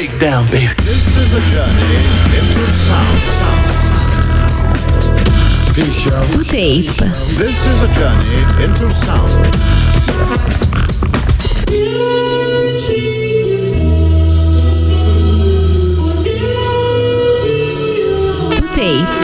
breakdown, baby. This is a journey into sound. Peace, y'all. To tape. This is a journey into sound. To tape.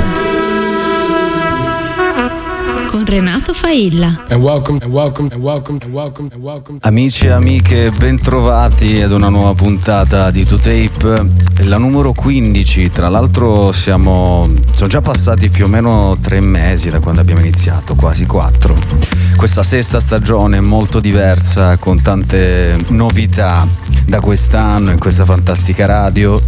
Renato Failla. And welcome, and welcome, and welcome, and welcome, and welcome. Amici e amiche, bentrovati ad una nuova puntata di 2Tape, la numero 15. Tra l'altro siamo, sono già passati più o meno tre mesi da quando abbiamo iniziato, quasi quattro. Questa sesta stagione è molto diversa, con tante novità da quest'anno in questa fantastica radio.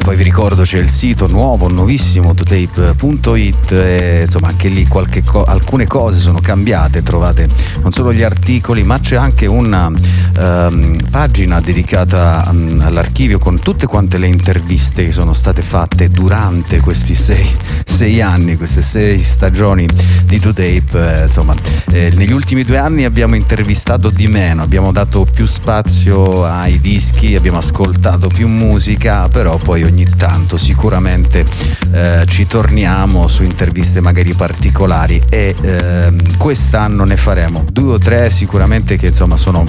E poi vi ricordo c'è il sito nuovo, nuovissimo, 2tape.it e insomma anche lì co- alcune cose sono cambiate, trovate non solo gli articoli ma c'è anche una ehm, pagina dedicata mm, all'archivio con tutte quante le interviste che sono state fatte durante questi sei, sei anni, queste sei stagioni di 2Tape. Eh, insomma, eh, negli ultimi due anni abbiamo intervistato di meno, abbiamo dato più spazio ai dischi, abbiamo ascoltato più musica, però poi ogni tanto. Sicuramente eh, ci torniamo su interviste magari particolari e ehm, quest'anno ne faremo due o tre sicuramente che insomma sono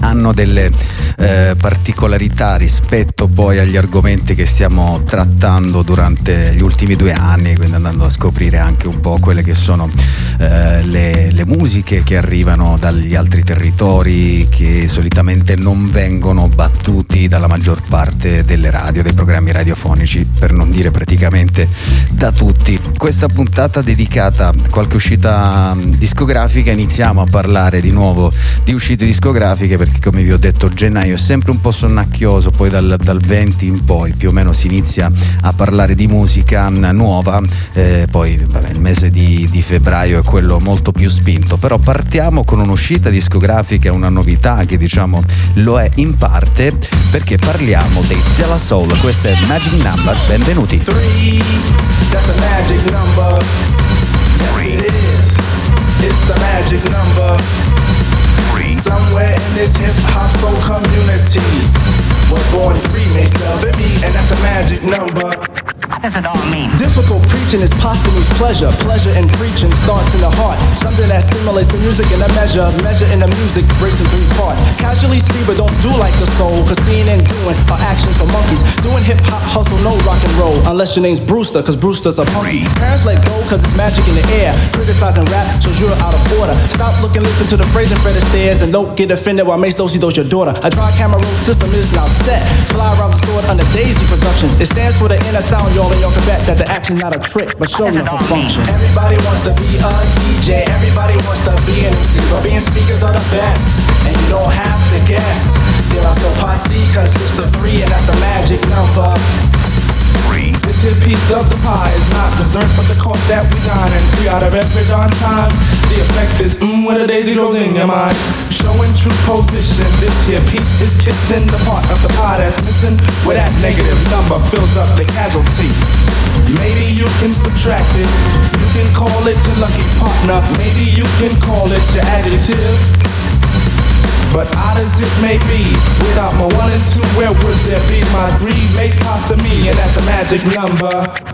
hanno delle eh, particolarità rispetto poi agli argomenti che stiamo trattando durante gli ultimi due anni, quindi andando a scoprire anche un po' quelle che sono eh, le, le musiche che arrivano dagli altri territori che solitamente non vengono battuti dalla maggior parte delle radio, dei programmi radiofonici, per non dire praticamente da tutti. Questa puntata dedicata a qualche uscita discografica, iniziamo a parlare di nuovo di uscite discografiche perché come vi ho detto gennaio è sempre un po' sonnacchioso, poi dal, dal 20 in poi più o meno si inizia a parlare di musica mh, nuova, eh, poi vabbè, il mese di, di febbraio è quello molto più spinto, però partiamo con un'uscita discografica, una novità che diciamo lo è in parte perché parliamo dei Della Soul, questo è Magic Number, benvenuti. Three, that's the magic number. Yes, it is. It's the magic number. Somewhere in this hip hop soul community was born three makes of me, and that's the magic number. What does it all mean? Difficult preaching is posthumous pleasure. Pleasure in preaching starts in the heart. Something that stimulates the music in a measure. Measure in the music breaks in three parts. Casually see, but don't do like the soul. Cause seeing and doing are actions for monkeys. Doing hip hop, hustle, no rock and roll. Unless your name's Brewster, cause Brewster's a punky. Parents let go, cause it's magic in the air. Criticizing rap shows you're out of order. Stop looking, listen to the phrase and Fred stairs. And don't get offended while Mace Dosey does your daughter. A dry camera roll system is now set. Fly around the store under Daisy Productions. It stands for the inner sound, y'all, and y'all can bet that the action's not a trick, but show enough a function. Everybody wants to be a DJ, everybody wants to be an MC, but being speakers are the best, and you don't have to guess. There are so posse consists of three, and that's the magic number. This here piece of the pie is not dessert, but the cost that we dine and three out of every darn time. The effect is mmm when a daisy grows in your mind. Showing true position. This here piece is kissing the part of the pie that's missing, where that negative number fills up the casualty. Maybe you can subtract it. You can call it your lucky partner. Maybe you can call it your adjective. But odd as it may be, without my one and two, where would there be my three makes pasta me, and that's the magic number.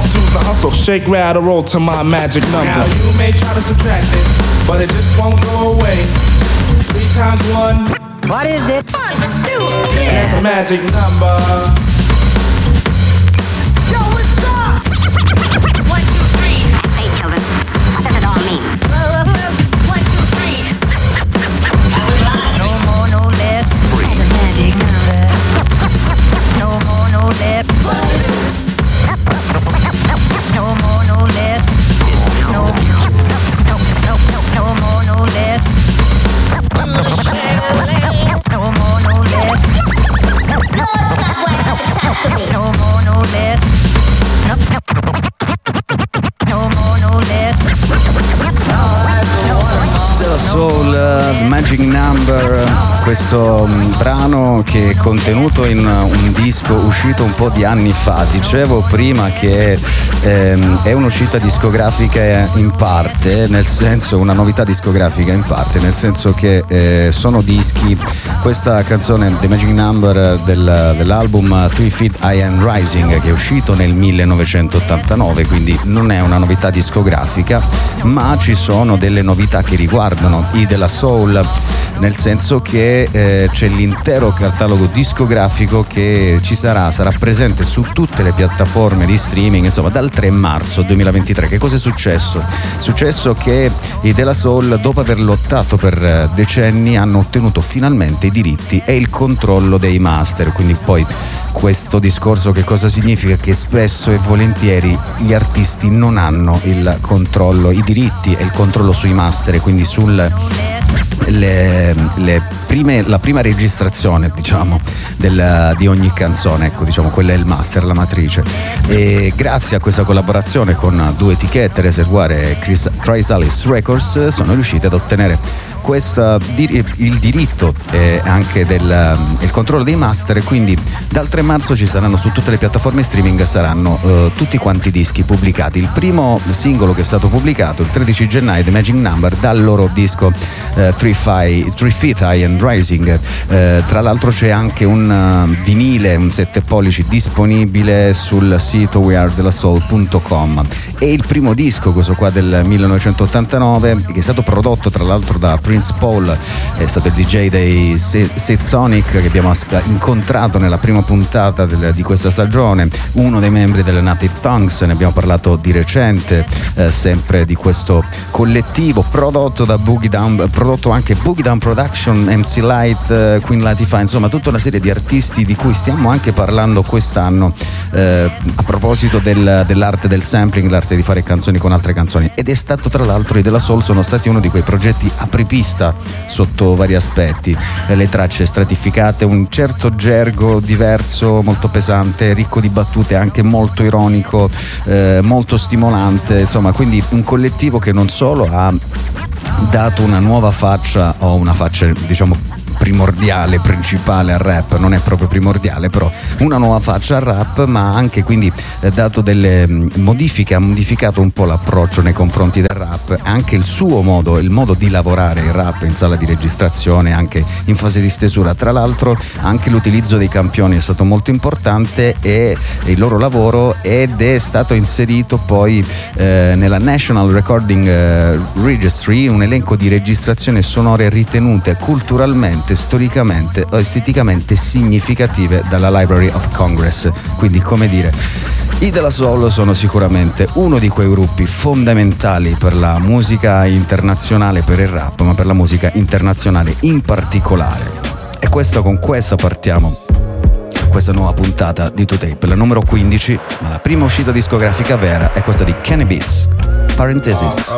do the hustle. Shake, rattle, roll to my magic number. Now you may try to subtract it, but it just won't go away. Three times one, What is it? One, two, and that's a magic number. Yo, what's up? No more, no less. No, more, no less. No. Soul, uh, magic number. Uh. Questo mm, brano che è contenuto in un disco uscito un po' di anni fa. Dicevo prima che ehm, è un'uscita discografica in parte, nel senso una novità discografica in parte, nel senso che eh, sono dischi. Questa canzone The Magic Number del, dell'album Three Feet I Am Rising che è uscito nel 1989, quindi non è una novità discografica, ma ci sono delle novità che riguardano i della Soul, nel senso che eh, c'è l'intero catalogo discografico che ci sarà, sarà presente su tutte le piattaforme di streaming, insomma dal 3 marzo 2023. Che cosa è successo? Successo che i della Soul, dopo aver lottato per eh, decenni, hanno ottenuto finalmente i diritti e il controllo dei master, quindi poi questo discorso che cosa significa? Che spesso e volentieri gli artisti non hanno il controllo, i diritti e il controllo sui master, quindi sul le, le prime, la prima registrazione diciamo, del, di ogni canzone, ecco, diciamo, quella è il master, la matrice. E grazie a questa collaborazione con due etichette, Reservoir e Chrysalis Records, sono riusciti ad ottenere questa, il diritto eh, anche del il controllo dei master e quindi dal 3 marzo ci saranno su tutte le piattaforme streaming saranno eh, tutti quanti i dischi pubblicati. Il primo singolo che è stato pubblicato il 13 gennaio The Magic Number dal loro disco eh, Three, Fi, Three Feet High and Rising. Eh, tra l'altro c'è anche un uh, vinile, un 7 pollici disponibile sul sito wearedellasoul.com e il primo disco, questo qua del 1989, che è stato prodotto tra l'altro da Prince Paul, è stato il DJ dei Seth Sonic che abbiamo incontrato nella prima puntata del, di questa stagione, uno dei membri delle Native Punks, ne abbiamo parlato di recente, eh, sempre di questo collettivo prodotto da Boogie Down, prodotto anche Boogie Down Production, MC Light, eh, Queen Latifah, insomma tutta una serie di artisti di cui stiamo anche parlando quest'anno eh, a proposito del, dell'arte del sampling, l'arte di fare canzoni con altre canzoni. Ed è stato tra l'altro i della Soul sono stati uno di quei progetti apripista sotto vari aspetti, le tracce stratificate, un certo gergo diverso, molto pesante, ricco di battute, anche molto ironico, eh, molto stimolante, insomma quindi un collettivo che non solo ha dato una nuova faccia o una faccia diciamo primordiale, principale al rap, non è proprio primordiale, però una nuova faccia al rap, ma anche quindi eh, dato delle mm, modifiche, ha modificato un po' l'approccio nei confronti del rap, anche il suo modo, il modo di lavorare il rap in sala di registrazione, anche in fase di stesura. Tra l'altro anche l'utilizzo dei campioni è stato molto importante e il loro lavoro ed è stato inserito poi eh, nella National Recording eh, Registry un elenco di registrazioni sonore ritenute culturalmente storicamente o esteticamente significative dalla Library of Congress. Quindi, come dire, i della Soul sono sicuramente uno di quei gruppi fondamentali per la musica internazionale, per il rap, ma per la musica internazionale in particolare. E questo, con questa partiamo questa nuova puntata di 2Tape, la numero 15, ma la prima uscita discografica vera è questa di Kenny Beats. Parenthesis.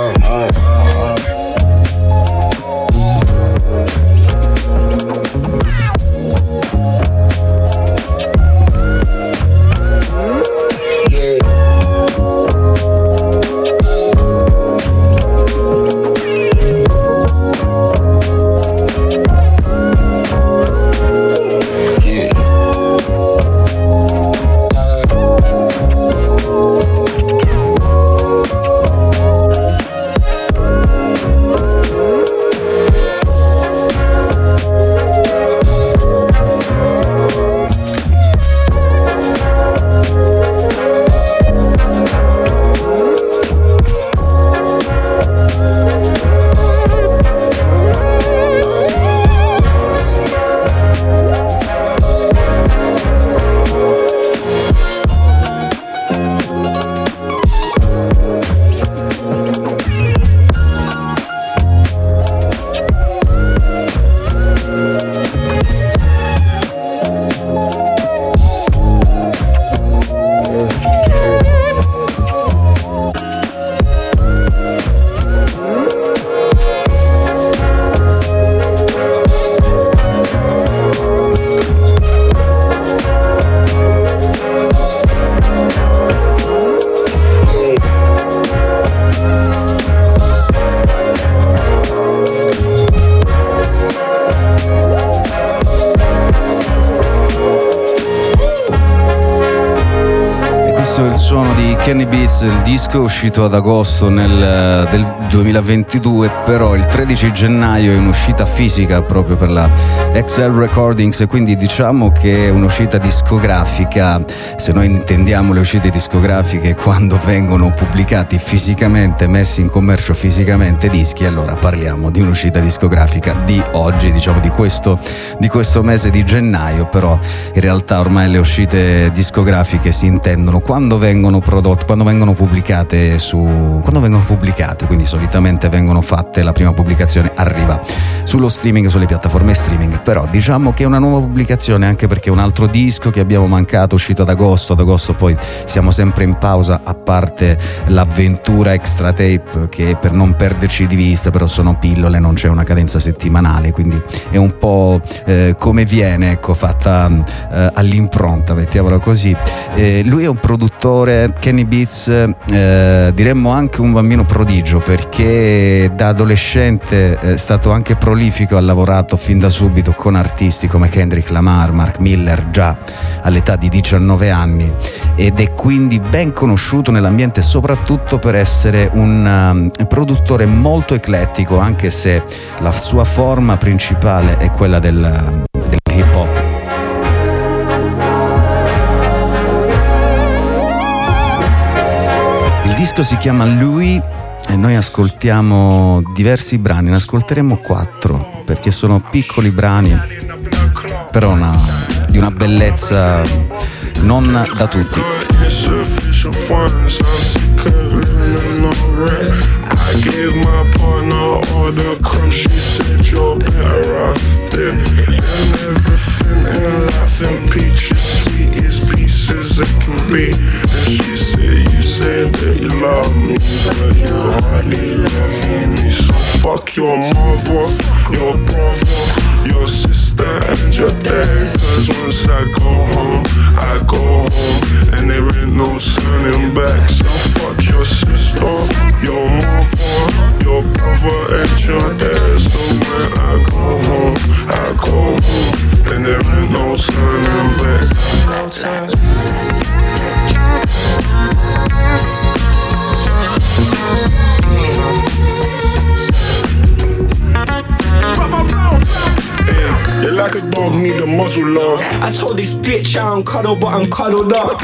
Il disco è uscito ad agosto nel, del 2022, però il 13 gennaio è un'uscita fisica proprio per la XL Recordings, quindi diciamo che è un'uscita discografica, se noi intendiamo le uscite discografiche quando vengono pubblicati fisicamente, messi in commercio fisicamente dischi, allora parliamo di un'uscita discografica di oggi, diciamo di questo, di questo mese di gennaio, però in realtà ormai le uscite discografiche si intendono quando vengono prodotte, quando vengono pubblicate su quando vengono pubblicate, quindi solitamente vengono fatte la prima pubblicazione arriva sullo streaming, sulle piattaforme streaming, però diciamo che è una nuova pubblicazione anche perché un altro disco che abbiamo mancato, uscito ad agosto, ad agosto poi siamo sempre in pausa a parte l'avventura extra tape che per non perderci di vista, però sono pillole, non c'è una cadenza settimanale, quindi è un po' eh, come viene, ecco, fatta eh, all'impronta, mettiamola così. Eh, lui è un produttore, Kenny Beats, eh, diremmo anche un bambino prodigio perché da adolescente è stato anche prolifico, ha lavorato fin da subito con artisti come Kendrick Lamar, Mark Miller già all'età di 19 anni ed è quindi ben conosciuto nell'ambiente soprattutto per essere un um, produttore molto eclettico anche se la sua forma principale è quella del, disco si chiama Louis e noi ascoltiamo diversi brani, ne ascolteremo quattro perché sono piccoli brani, però una, di una bellezza non da tutti. I gave my partner all the crumbs, she said you're better off dead. And everything in life in peaches, sweet as pieces it can be. And she said, that you love me, but you hardly love me. So fuck your mother, your brother, your sister and your dad. Cause once I go home, I go home, and there ain't no turning back. So fuck your sister, your mother, your brother and your dad. So when I go home, I go home, and there ain't no turning back. No turning Yeah, like a dog need a muzzle love. I told this bitch I don't cuddle, but I'm cuddled up.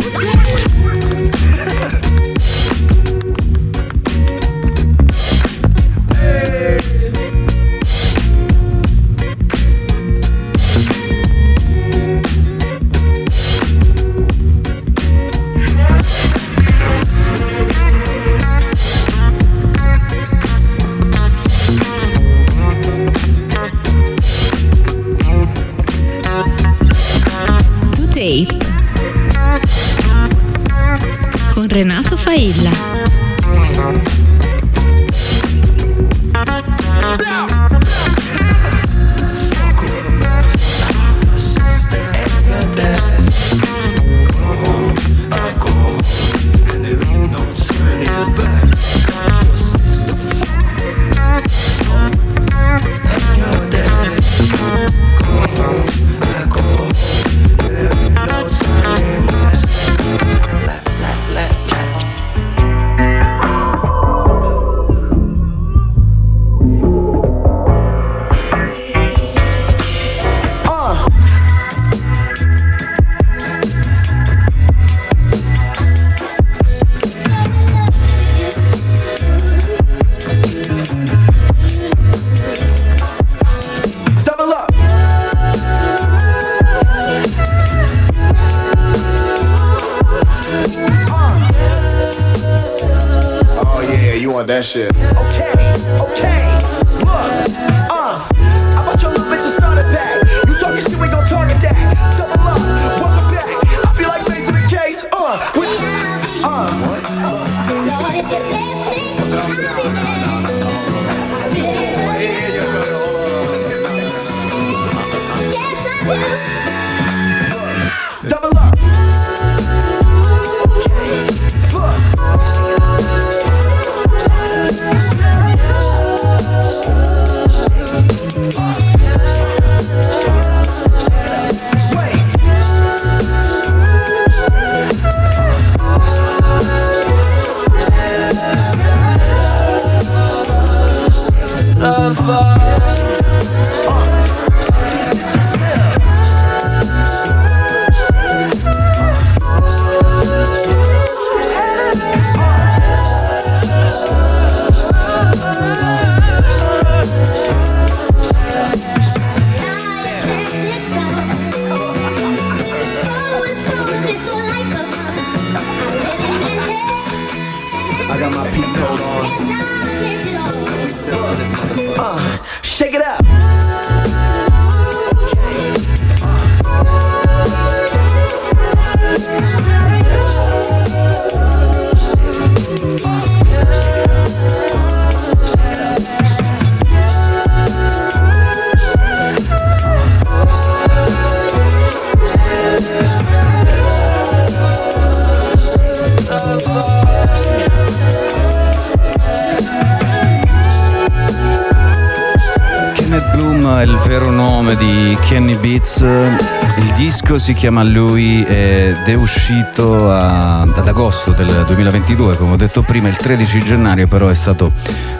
Chiama Lui ed è uscito a, ad agosto del 2022, come ho detto prima, il 13 gennaio però è stato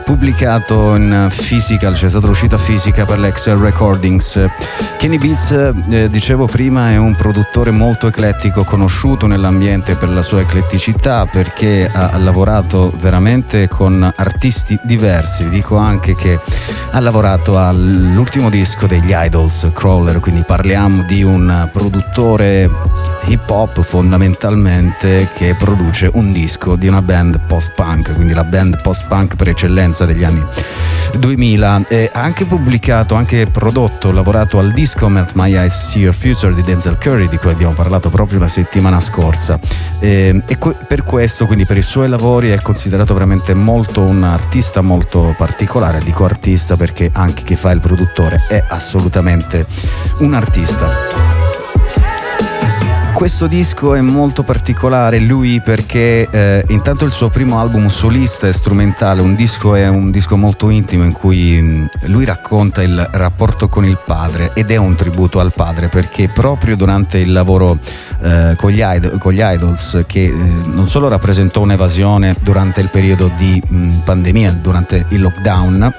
pubblicato in physical, c'è stata l'uscita fisica per l'Excel Recordings. Kenny Beats, eh, dicevo prima, è un produttore molto eclettico, conosciuto nell'ambiente per la sua ecletticità, perché ha lavorato veramente con artisti diversi. Dico anche che ha lavorato all'ultimo disco degli Idols, Crawler, quindi parliamo di un produttore hip hop fondamentalmente che produce un disco di una band post-punk, quindi la band post-punk per eccellenza degli anni 2000. E ha anche pubblicato, anche prodotto, lavorato al disco Melt My Eyes See Your Future di Denzel Curry, di cui abbiamo parlato proprio la settimana scorsa. E, e per questo, quindi per i suoi lavori, è considerato veramente molto un artista molto particolare. Dico artista perché anche chi fa il produttore è assolutamente un artista. Questo disco è molto particolare, lui perché eh, intanto il suo primo album solista è strumentale, un disco è un disco molto intimo in cui mh, lui racconta il rapporto con il padre ed è un tributo al padre perché proprio durante il lavoro eh, con, gli idol, con, gli Idols che eh, non solo rappresentò un'evasione durante il periodo di mh, pandemia, durante il lockdown,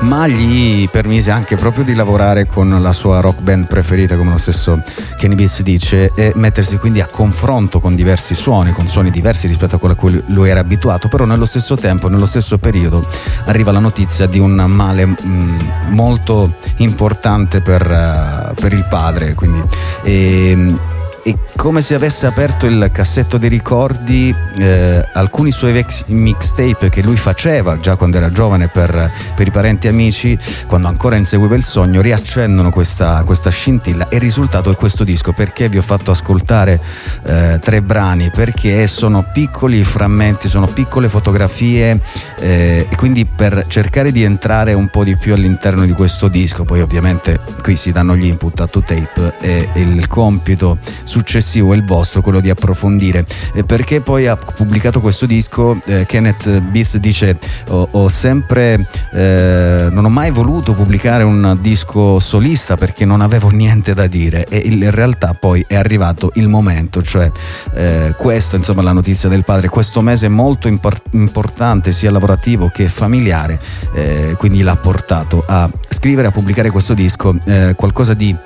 ma gli permise anche proprio di lavorare con la sua rock band preferita, come lo stesso Kenny Beats dice, e mettersi quindi a confronto con diversi suoni, con suoni diversi rispetto a quello a cui lui era abituato, però nello stesso tempo, nello stesso periodo, arriva la notizia di un male mh, mm, molto importante per, uh, per il padre, quindi, e, è come se avesse aperto il cassetto dei ricordi, eh, alcuni suoi ex mixtape che lui faceva già quando era giovane per, per, i parenti e amici, quando ancora inseguiva il sogno, riaccendono questa, questa, scintilla e il risultato è questo disco. Perché vi ho fatto ascoltare eh, tre brani? Perché sono piccoli frammenti, sono piccole fotografie eh, e quindi per cercare di entrare un po' di più all'interno di questo disco, poi ovviamente qui si danno gli input a to tape e il compito successivo il vostro, quello di approfondire. Eh, perché poi ha pubblicato questo disco, eh, Kenneth Beats dice ho, ho sempre, eh, non ho mai voluto pubblicare un disco solista perché non avevo niente da dire. E in realtà poi è arrivato il momento, cioè eh, questo insomma la notizia del padre, questo mese è molto impor- importante sia lavorativo che familiare, eh, quindi l'ha portato a scrivere, a pubblicare questo disco, eh, qualcosa di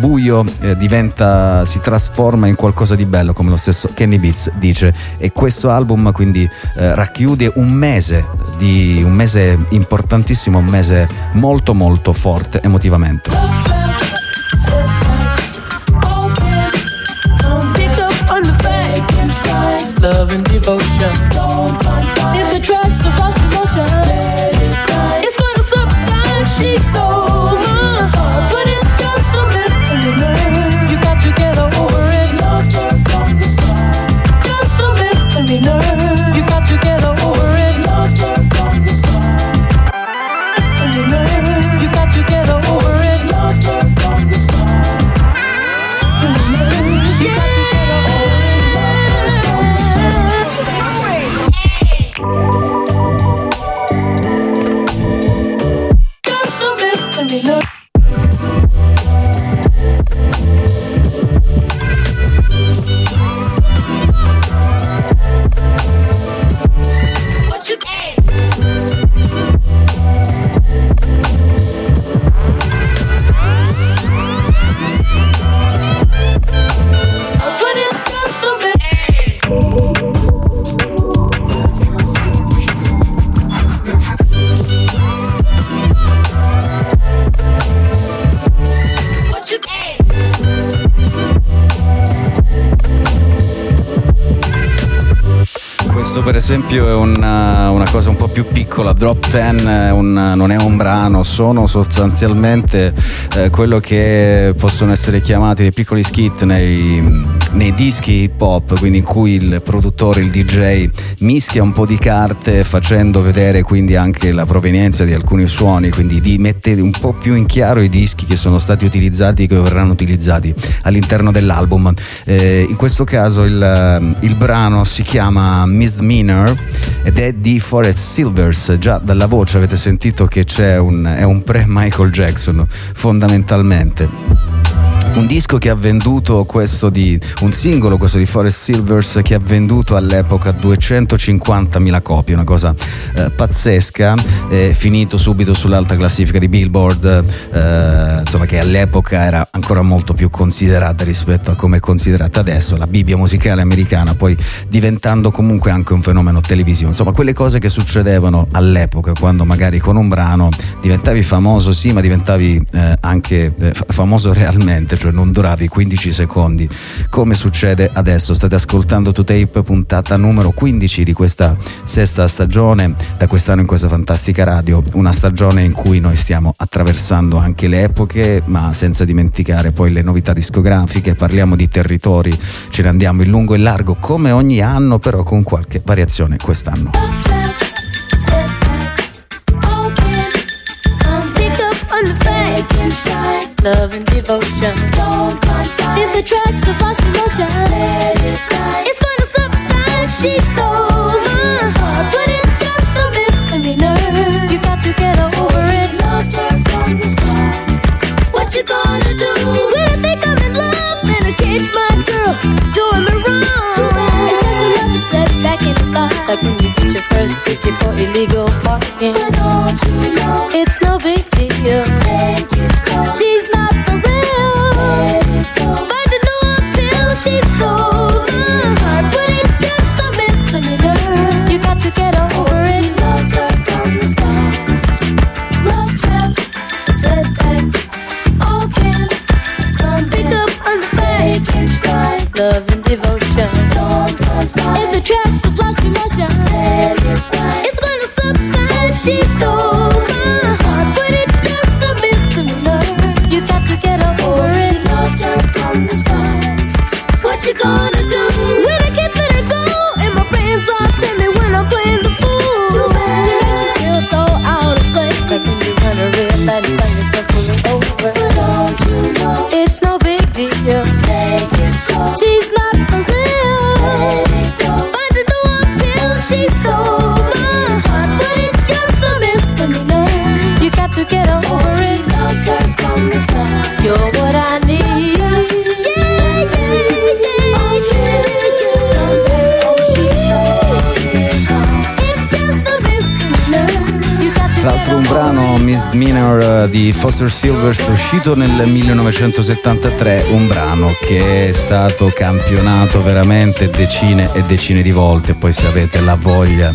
buio diventa, si trasforma in qualcosa di bello, come lo stesso Kenny Beats dice. E questo album quindi eh, racchiude un mese di un mese importantissimo, un mese molto molto forte emotivamente. Love and devotion. If the tracks are lost emotion, it's gonna subside. beginner no. esempio è una, una, cosa un po' più piccola, Drop 10 un, non è un brano, sono sostanzialmente eh, quello che possono essere chiamati dei piccoli skit nei, nei, dischi hip hop, quindi in cui il produttore, il DJ mischia un po' di carte facendo vedere quindi anche la provenienza di alcuni suoni, quindi di mettere un po' più in chiaro i dischi che sono stati utilizzati e che verranno utilizzati all'interno dell'album. Eh, in questo caso il, il brano si chiama Missed Me Misdemeanor ed è di Forest Silvers. Già dalla voce avete sentito che c'è un, è un pre-Michael Jackson fondamentalmente un disco che ha venduto questo di un singolo questo di Forest Silvers che ha venduto all'epoca 250.000 copie una cosa eh, pazzesca eh, finito subito sull'alta classifica di Billboard eh, insomma che all'epoca era ancora molto più considerata rispetto a come è considerata adesso la Bibbia musicale americana poi diventando comunque anche un fenomeno televisivo. Insomma quelle cose che succedevano all'epoca quando magari con un brano diventavi famoso sì ma diventavi eh, anche eh, famoso realmente cioè non duravi 15 secondi come succede adesso. State ascoltando To Tape puntata numero 15 di questa sesta stagione da quest'anno in questa fantastica radio, una stagione in cui noi stiamo attraversando anche le epoche ma senza dimenticare poi le novità discografiche, parliamo di territori, ce ne andiamo in lungo e largo come ogni anno però con qualche variazione quest'anno. Love and devotion. If the tracks have lost emotion, it's going to subside. She stole the first ticket for illegal parking. But don't you know? It's no big deal. Take it slow. She's She stole just a misdemeanor. You got to get over it. Loved her from the start. What you gonna brano Misdemeanor eh, di Foster Silvers uscito nel 1973, un brano che è stato campionato veramente decine e decine di volte, poi se avete la voglia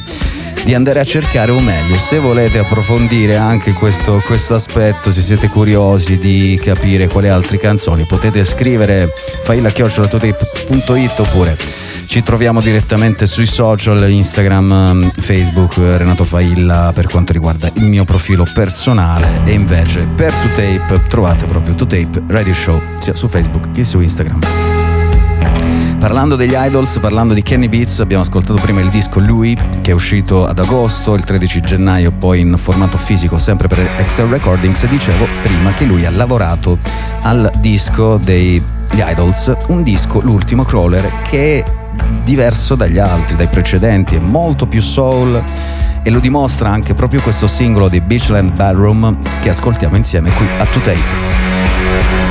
di andare a cercare o meglio se volete approfondire anche questo, questo aspetto se siete curiosi di capire quali altre canzoni potete scrivere failla.it oppure ci troviamo direttamente sui social, Instagram, Facebook, Renato Failla per quanto riguarda il mio profilo personale e invece per 2Tape trovate proprio 2Tape Radio Show sia su Facebook che su Instagram. Parlando degli idols, parlando di Kenny Beats, abbiamo ascoltato prima il disco Lui che è uscito ad agosto, il 13 gennaio, poi in formato fisico sempre per Excel Recordings. Dicevo prima che lui ha lavorato al disco degli Idols, un disco, l'ultimo Crawler, che diverso dagli altri, dai precedenti, è molto più soul e lo dimostra anche proprio questo singolo di Beachland Ballroom che ascoltiamo insieme qui a 2Tape. They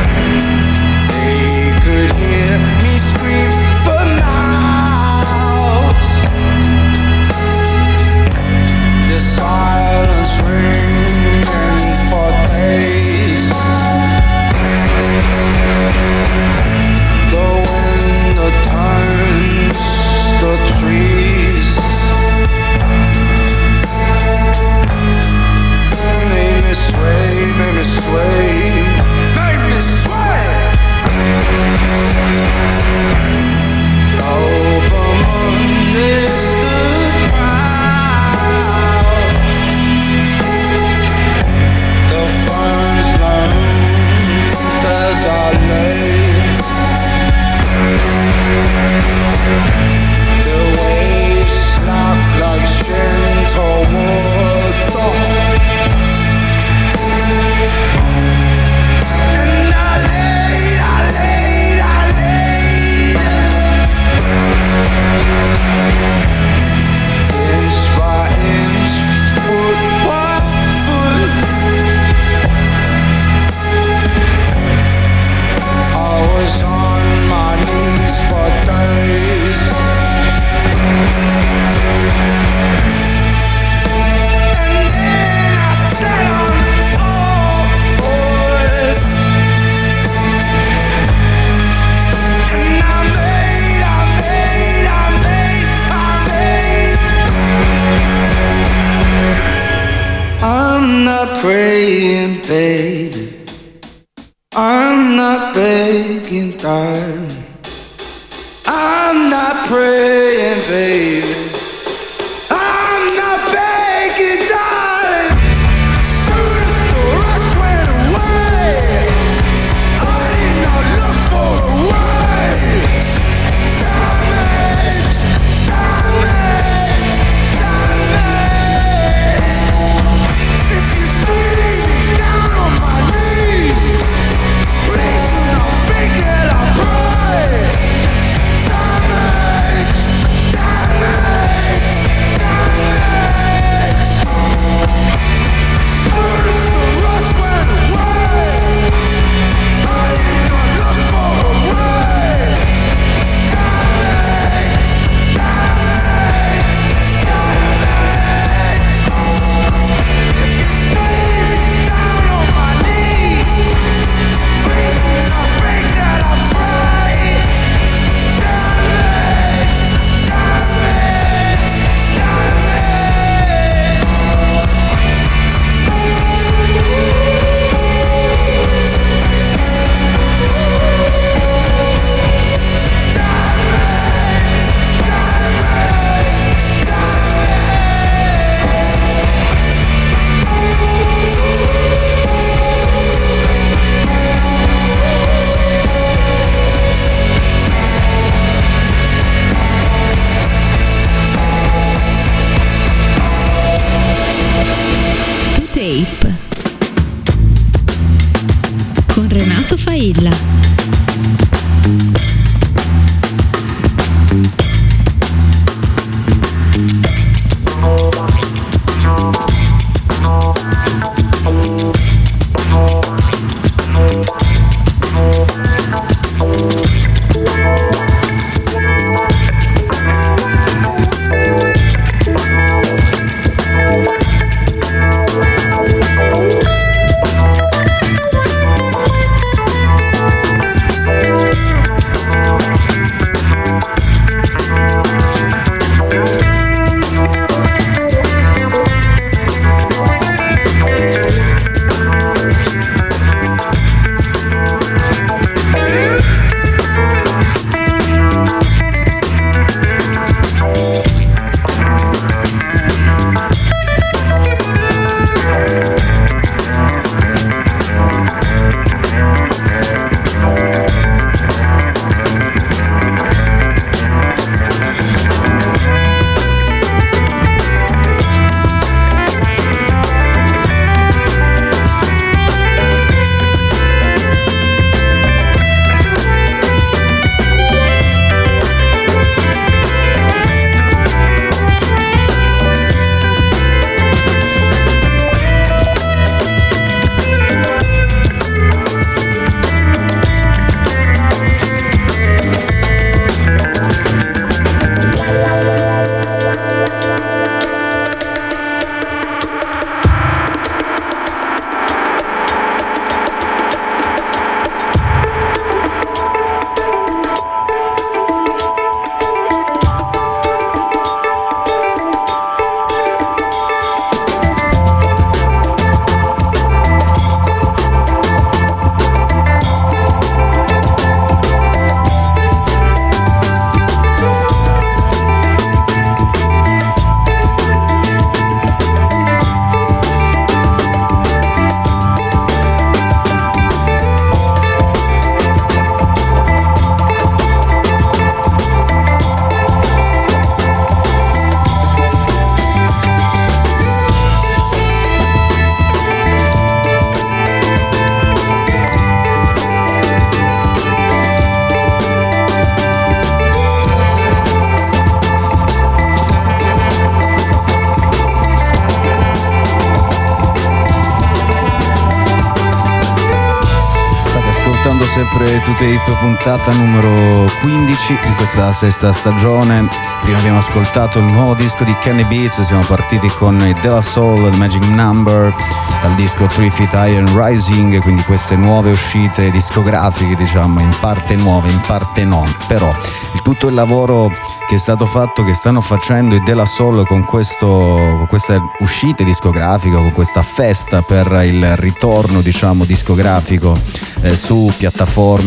sempre To Tape puntata numero 15 di questa sesta stagione. Prima abbiamo ascoltato il nuovo disco di Kenny Beats, siamo partiti con Della Soul, The Magic Number, dal disco Three Feet Iron Rising, quindi queste nuove uscite discografiche, diciamo, in parte nuove, in parte no. Però il tutto il lavoro che è stato fatto, che stanno facendo i Della Soul con, questo, con queste uscite discografiche, con questa festa per il ritorno, diciamo, discografico eh, su piattaforme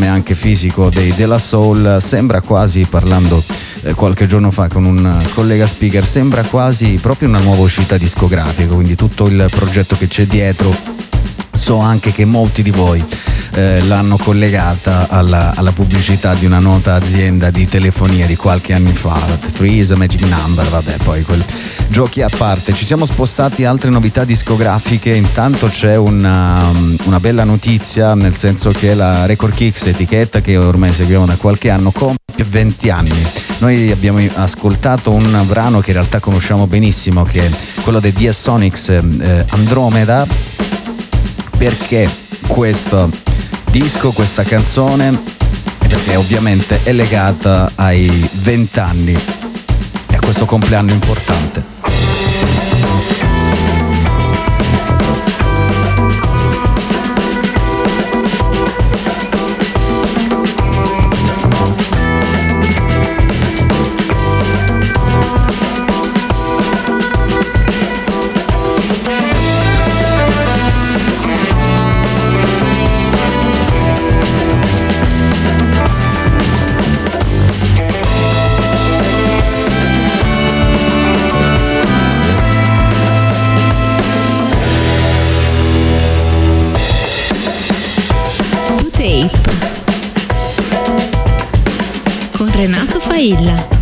anche fisico dei Della Soul, sembra quasi, parlando eh, qualche giorno fa con un collega speaker, sembra quasi proprio una nuova uscita discografica, quindi tutto il progetto che c'è dietro. So anche che molti di voi eh, l'hanno collegata alla, alla, pubblicità di una nota azienda di telefonia di qualche anno fa, Freeze, Magic Number, vabbè, poi quel giochi a parte. Ci siamo spostati altre novità discografiche, intanto c'è una, una bella notizia, nel senso che la Record Kicks, etichetta che ormai seguiamo da qualche anno, compie 20 anni. Noi abbiamo ascoltato un brano che in realtà conosciamo benissimo, che è quello dei DS eh, Andromeda, perché questo disco, questa canzone, perché ovviamente è legata ai vent'anni e a questo compleanno importante. Renato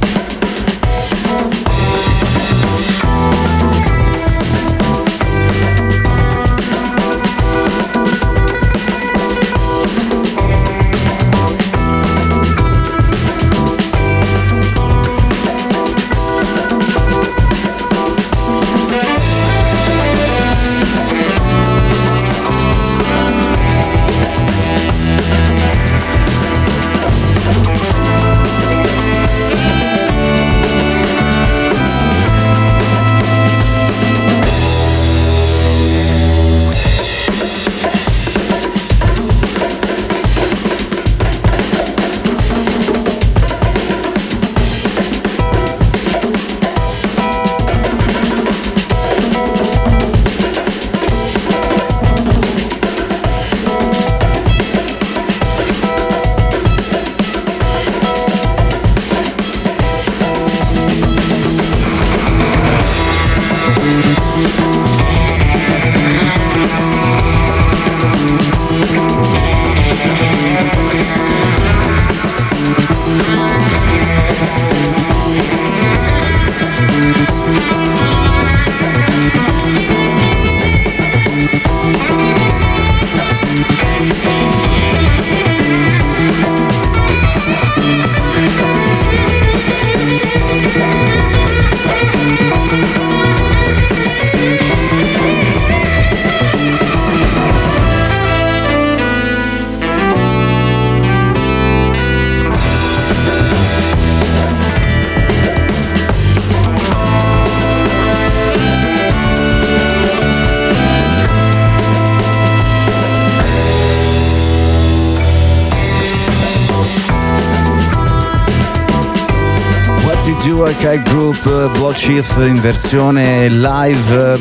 Archive Group Blood Sheath in versione live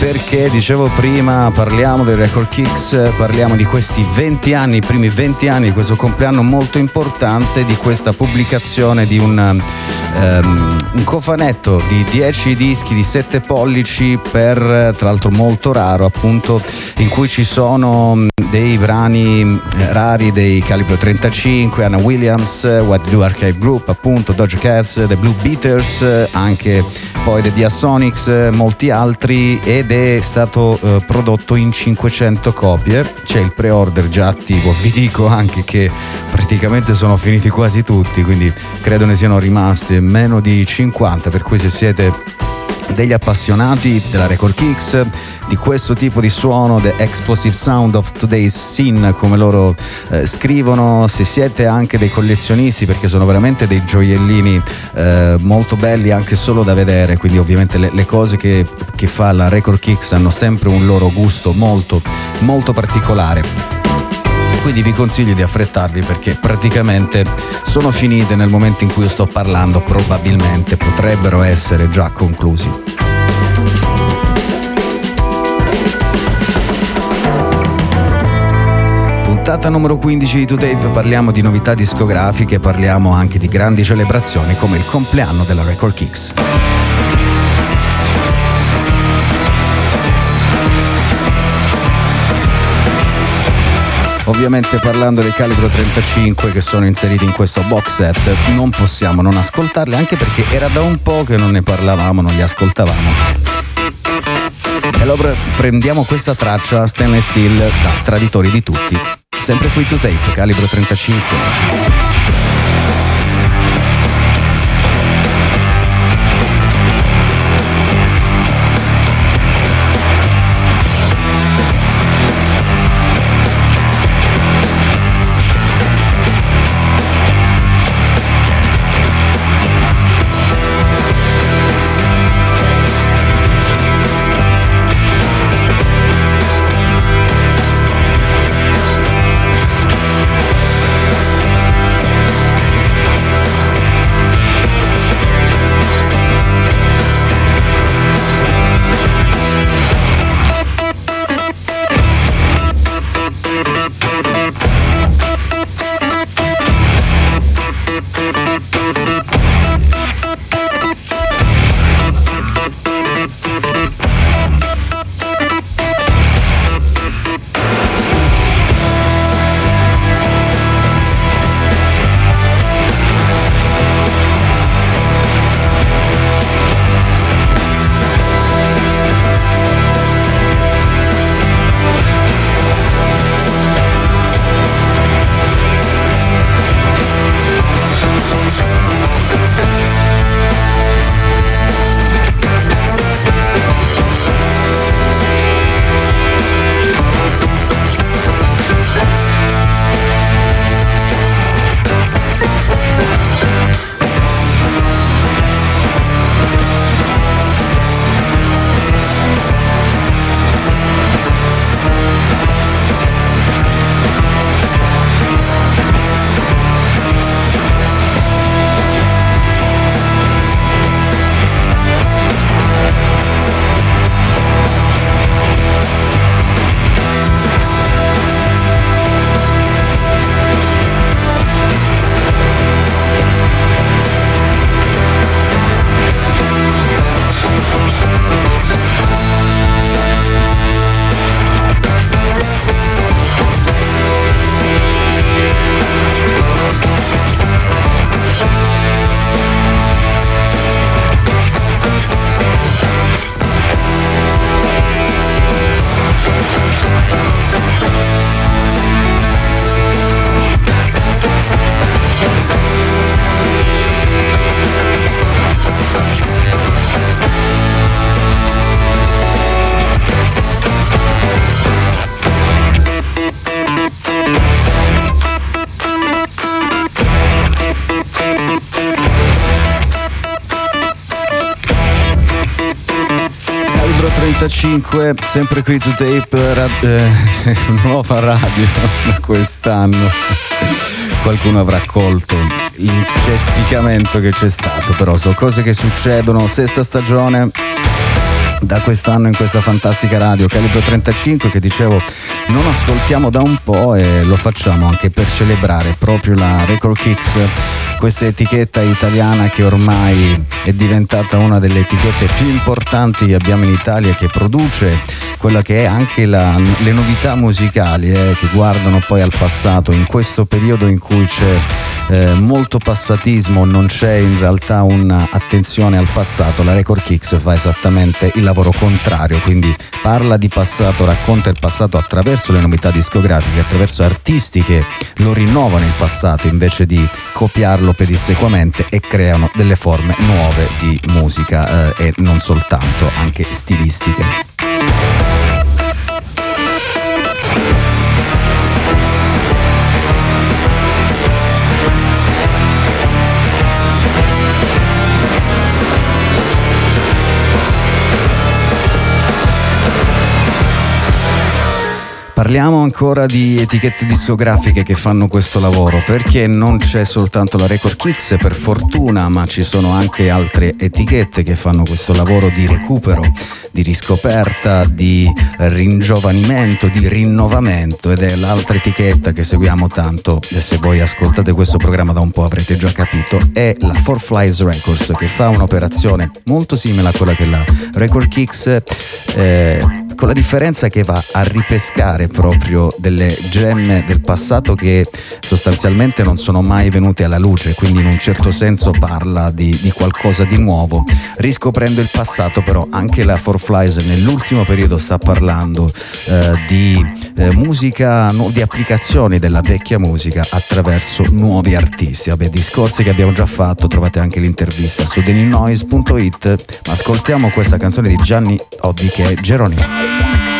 perché dicevo prima parliamo dei Record Kicks, parliamo di questi 20 anni, i primi 20 anni di questo compleanno molto importante di questa pubblicazione di un, um, un cofanetto di 10 dischi di 7 pollici per tra l'altro molto raro appunto in cui ci sono dei brani eh, rari dei calibro 35, Anna Williams, What Do Archive Group appunto, Doja Cats, The Blue Beaters, anche poi The Diasonics, molti altri ed è stato eh, prodotto in 500 copie. C'è il pre-order già attivo, vi dico anche che praticamente sono finiti quasi tutti, quindi credo ne siano rimasti meno di 50, per cui se siete degli appassionati della Record Kicks, di questo tipo di suono, The Explosive Sound of Today's Scene, come loro eh, scrivono, se siete anche dei collezionisti, perché sono veramente dei gioiellini eh, molto belli anche solo da vedere, quindi ovviamente le, le cose che, che fa la Record Kicks hanno sempre un loro gusto molto, molto particolare quindi vi consiglio di affrettarvi perché praticamente sono finite nel momento in cui io sto parlando, probabilmente potrebbero essere già conclusi. Puntata numero 15 di Today parliamo di novità discografiche, parliamo anche di grandi celebrazioni come il compleanno della Record Kicks. Ovviamente parlando dei calibro 35 che sono inseriti in questo box set, non possiamo non ascoltarli anche perché era da un po' che non ne parlavamo, non li ascoltavamo. E allora prendiamo questa traccia stainless steel da Traditori di tutti. Sempre qui to tape, calibro 35. 35, sempre qui to tape, ra- eh, nuova radio da quest'anno. Qualcuno avrà colto il cespicamento che c'è stato, però sono cose che succedono, sesta stagione da quest'anno in questa fantastica radio Calibro 35 che dicevo non ascoltiamo da un po' e lo facciamo anche per celebrare proprio la Record Kicks questa etichetta italiana che ormai è diventata una delle etichette più importanti che abbiamo in Italia che produce quella che è anche la, le novità musicali eh, che guardano poi al passato in questo periodo in cui c'è eh, molto passatismo, non c'è in realtà un'attenzione al passato, la Record Kicks fa esattamente il lavoro contrario, quindi parla di passato, racconta il passato attraverso le novità discografiche, attraverso artisti che lo rinnovano il passato invece di copiarlo pedissequamente e creano delle forme nuove di musica eh, e non soltanto, anche stilistiche. Parliamo ancora di etichette discografiche che fanno questo lavoro perché non c'è soltanto la Record Kicks per fortuna ma ci sono anche altre etichette che fanno questo lavoro di recupero, di riscoperta, di ringiovanimento, di rinnovamento ed è l'altra etichetta che seguiamo tanto. E se voi ascoltate questo programma da un po' avrete già capito è la Four Flies Records che fa un'operazione molto simile a quella che la Record Kicks eh, con la differenza che va a ripescare proprio delle gemme del passato che sostanzialmente non sono mai venute alla luce, quindi in un certo senso parla di, di qualcosa di nuovo. Riscoprendo il passato però anche la Four Flies nell'ultimo periodo sta parlando eh, di eh, musica, no, di applicazioni della vecchia musica attraverso nuovi artisti. Vabbè, discorsi che abbiamo già fatto, trovate anche l'intervista su denilnoise.it, ma ascoltiamo questa canzone di Gianni Oddi che è Geronimo. Yeah.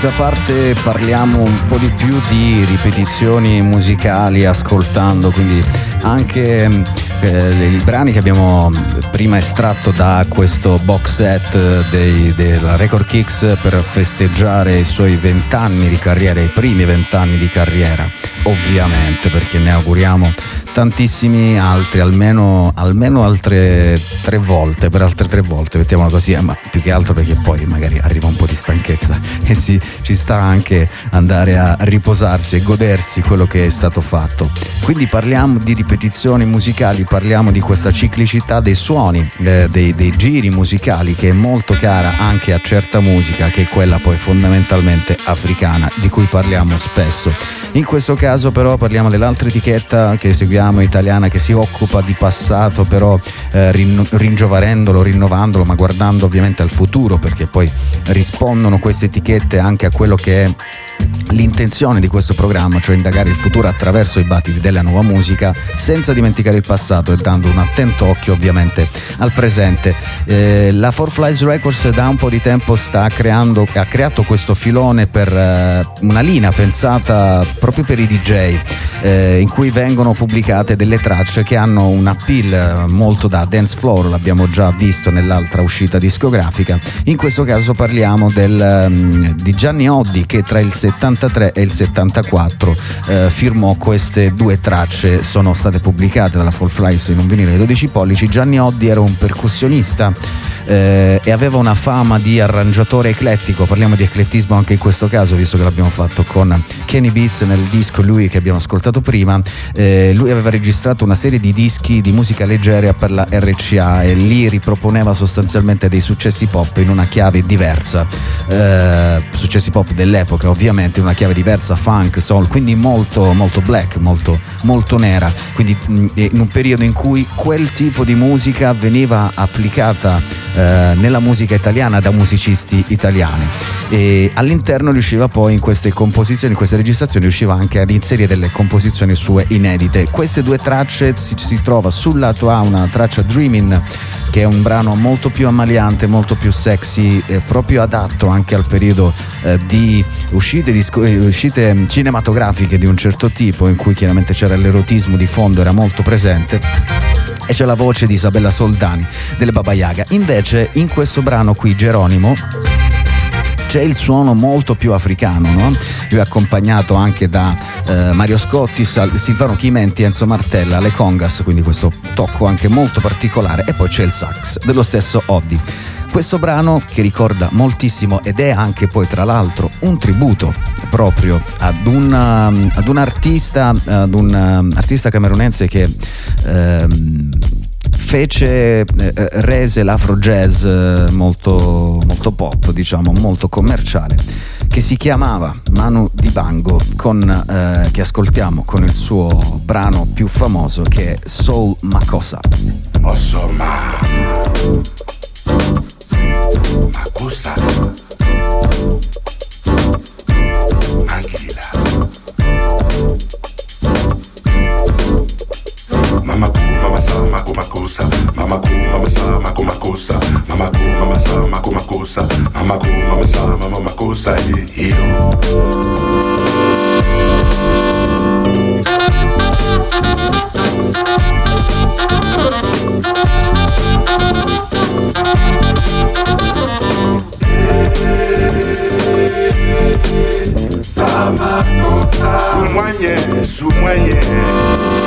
Questa parte parliamo un po' di più di ripetizioni musicali ascoltando, quindi anche eh, i brani che abbiamo prima estratto da questo box set dei, della Record Kicks per festeggiare i suoi vent'anni di carriera, i primi vent'anni di carriera, ovviamente perché ne auguriamo tantissimi altri, almeno, almeno, altre tre volte, per altre tre volte, mettiamola così, ma più che altro perché poi magari arriva un po' di stanchezza e si, ci sta anche andare a riposarsi e godersi quello che è stato fatto. Quindi parliamo di ripetizioni musicali, parliamo di questa ciclicità dei suoni, eh, dei, dei giri musicali che è molto cara anche a certa musica, che è quella poi fondamentalmente africana, di cui parliamo spesso. In questo caso però parliamo dell'altra etichetta che seguiamo italiana che si occupa di passato però eh, rin- ringiovarendolo, rinnovandolo ma guardando ovviamente al futuro perché poi rispondono queste etichette anche a quello che è l'intenzione di questo programma, cioè indagare il futuro attraverso i battiti della nuova musica, senza dimenticare il passato e dando un attento occhio ovviamente al presente. Eh, la Four Flies Records da un po' di tempo creando, ha creato questo filone per eh, una linea pensata proprio per i DJ, eh, in cui vengono pubblicate delle tracce che hanno un appeal eh, molto da dance floor, l'abbiamo già visto nell'altra uscita discografica. In questo caso parliamo del, um, di Gianni Oddi che tra il 73 e il 74 eh, firmò queste due tracce, sono state pubblicate dalla Fall Flies in un vinile di 12 pollici. Gianni Oddi era un percussionista eh, e aveva una fama di arrangiatore eclettico, parliamo di eclettismo anche in questo caso, visto che l'abbiamo fatto con Kenny Beats nel disco lui che abbiamo ascoltato prima. Eh, lui aveva registrato una serie di dischi di musica leggera per la RCA e lì riproponeva sostanzialmente dei successi pop in una chiave diversa, eh, successi pop dell'epoca ovviamente, in una chiave diversa, funk, soul, quindi molto, molto black, molto, molto nera, quindi mh, in un periodo in cui quel tipo di musica veniva applicata eh, nella musica italiana da musicisti italiani e all'interno riusciva poi in queste composizioni, in queste registrazioni riusciva anche ad inserire delle composizioni sue inedite. Queste due tracce si, si trova sul lato A una traccia Dreaming che è un brano molto più ammaliante, molto più sexy, eh, proprio adatto anche al periodo eh, di uscite, disco, eh, uscite cinematografiche di un certo tipo in cui chiaramente c'era l'erotismo di fondo, era molto presente e c'è la voce di Isabella Soldani delle Baba Yaga. Invece in questo brano qui Geronimo c'è il suono molto più africano, no? Lui è accompagnato anche da eh, Mario Scotti, Sal- Silvano Chimenti, Enzo Martella, le congas, quindi questo tocco anche molto particolare e poi c'è il sax dello stesso Oddi. Questo brano che ricorda moltissimo ed è anche poi tra l'altro un tributo proprio ad un, ad un artista, ad un um, artista camerunense che ehm, fece, eh, rese l'afro jazz eh, molto, molto pop, diciamo, molto commerciale, che si chiamava Manu Dibango, con, eh, che ascoltiamo con il suo brano più famoso che è Soul Makossa. Osoma Makusa mamaku, mamasa, mako makosa, mamaku, mamasa, mako makosa, mamaku, mamasa, mama makosa, hiyo. Sous-moignet, sous-moignet.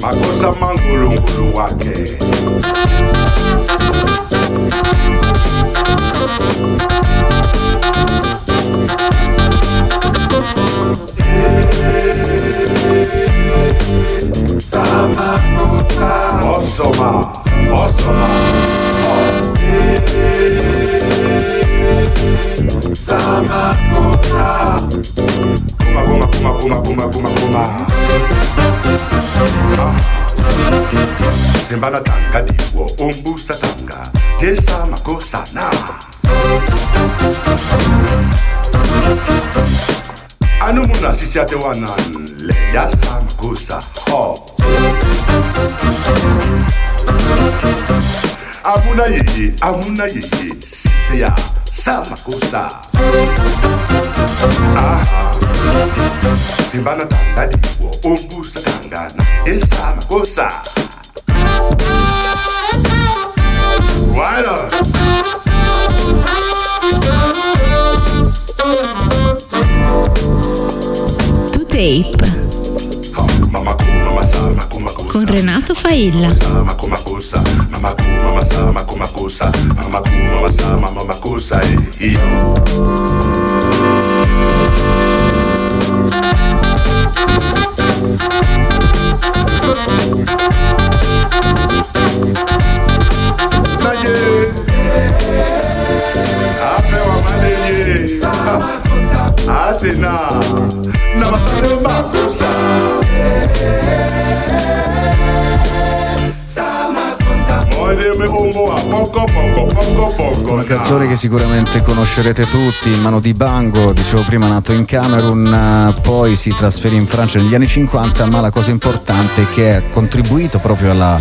Makosa mangulungulu wake. Osoma, Osoma, Kuma, kuma, kuma, kuma, kuma, kuma, kuma. Ah. Simbana tanga diwo, umbusa tanga, jesa makosa na. Anu muna sisi ate wana le yasa makosa ho. Amuna yeye, amuna yeye, Sisi ya samakusa aha simbana tandadiwo umbusa kangana isamakusa Right on. To Tape con Renato Failla. Sicuramente conoscerete tutti, in mano di Bango, dicevo prima nato in Camerun, eh, poi si trasferì in Francia negli anni 50, ma la cosa importante è che ha contribuito proprio alla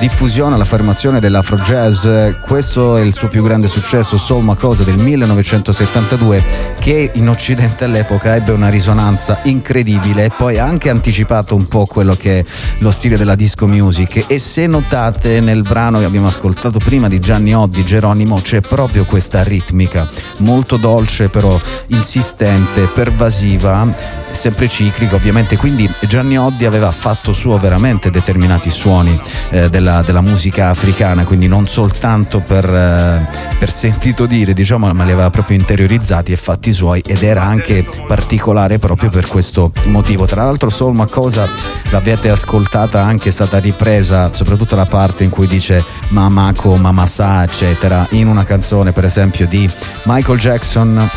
diffusione, all'affermazione dell'afro jazz. Questo è il suo più grande successo, Soul Makosa del 1972, che in Occidente all'epoca ebbe una risonanza incredibile e poi ha anche anticipato un po' quello che è lo stile della disco music. E se notate nel brano che abbiamo ascoltato prima di Gianni Oddi, Geronimo, c'è proprio questa ritmica molto dolce, però insistente, pervasiva, sempre ciclica ovviamente. Quindi Gianni Oddi aveva fatto suo veramente determinati suoni eh, della, della musica africana, quindi non soltanto per, eh, per sentito dire, diciamo, ma li aveva proprio interiorizzati e fatti suoi ed era anche particolare proprio per questo motivo. Tra l'altro Soul Makosa l'avete ascoltata anche, è stata ripresa, soprattutto la parte in cui dice Mamako, Mamasa, eccetera, in una canzone per esempio di Michael Jackson.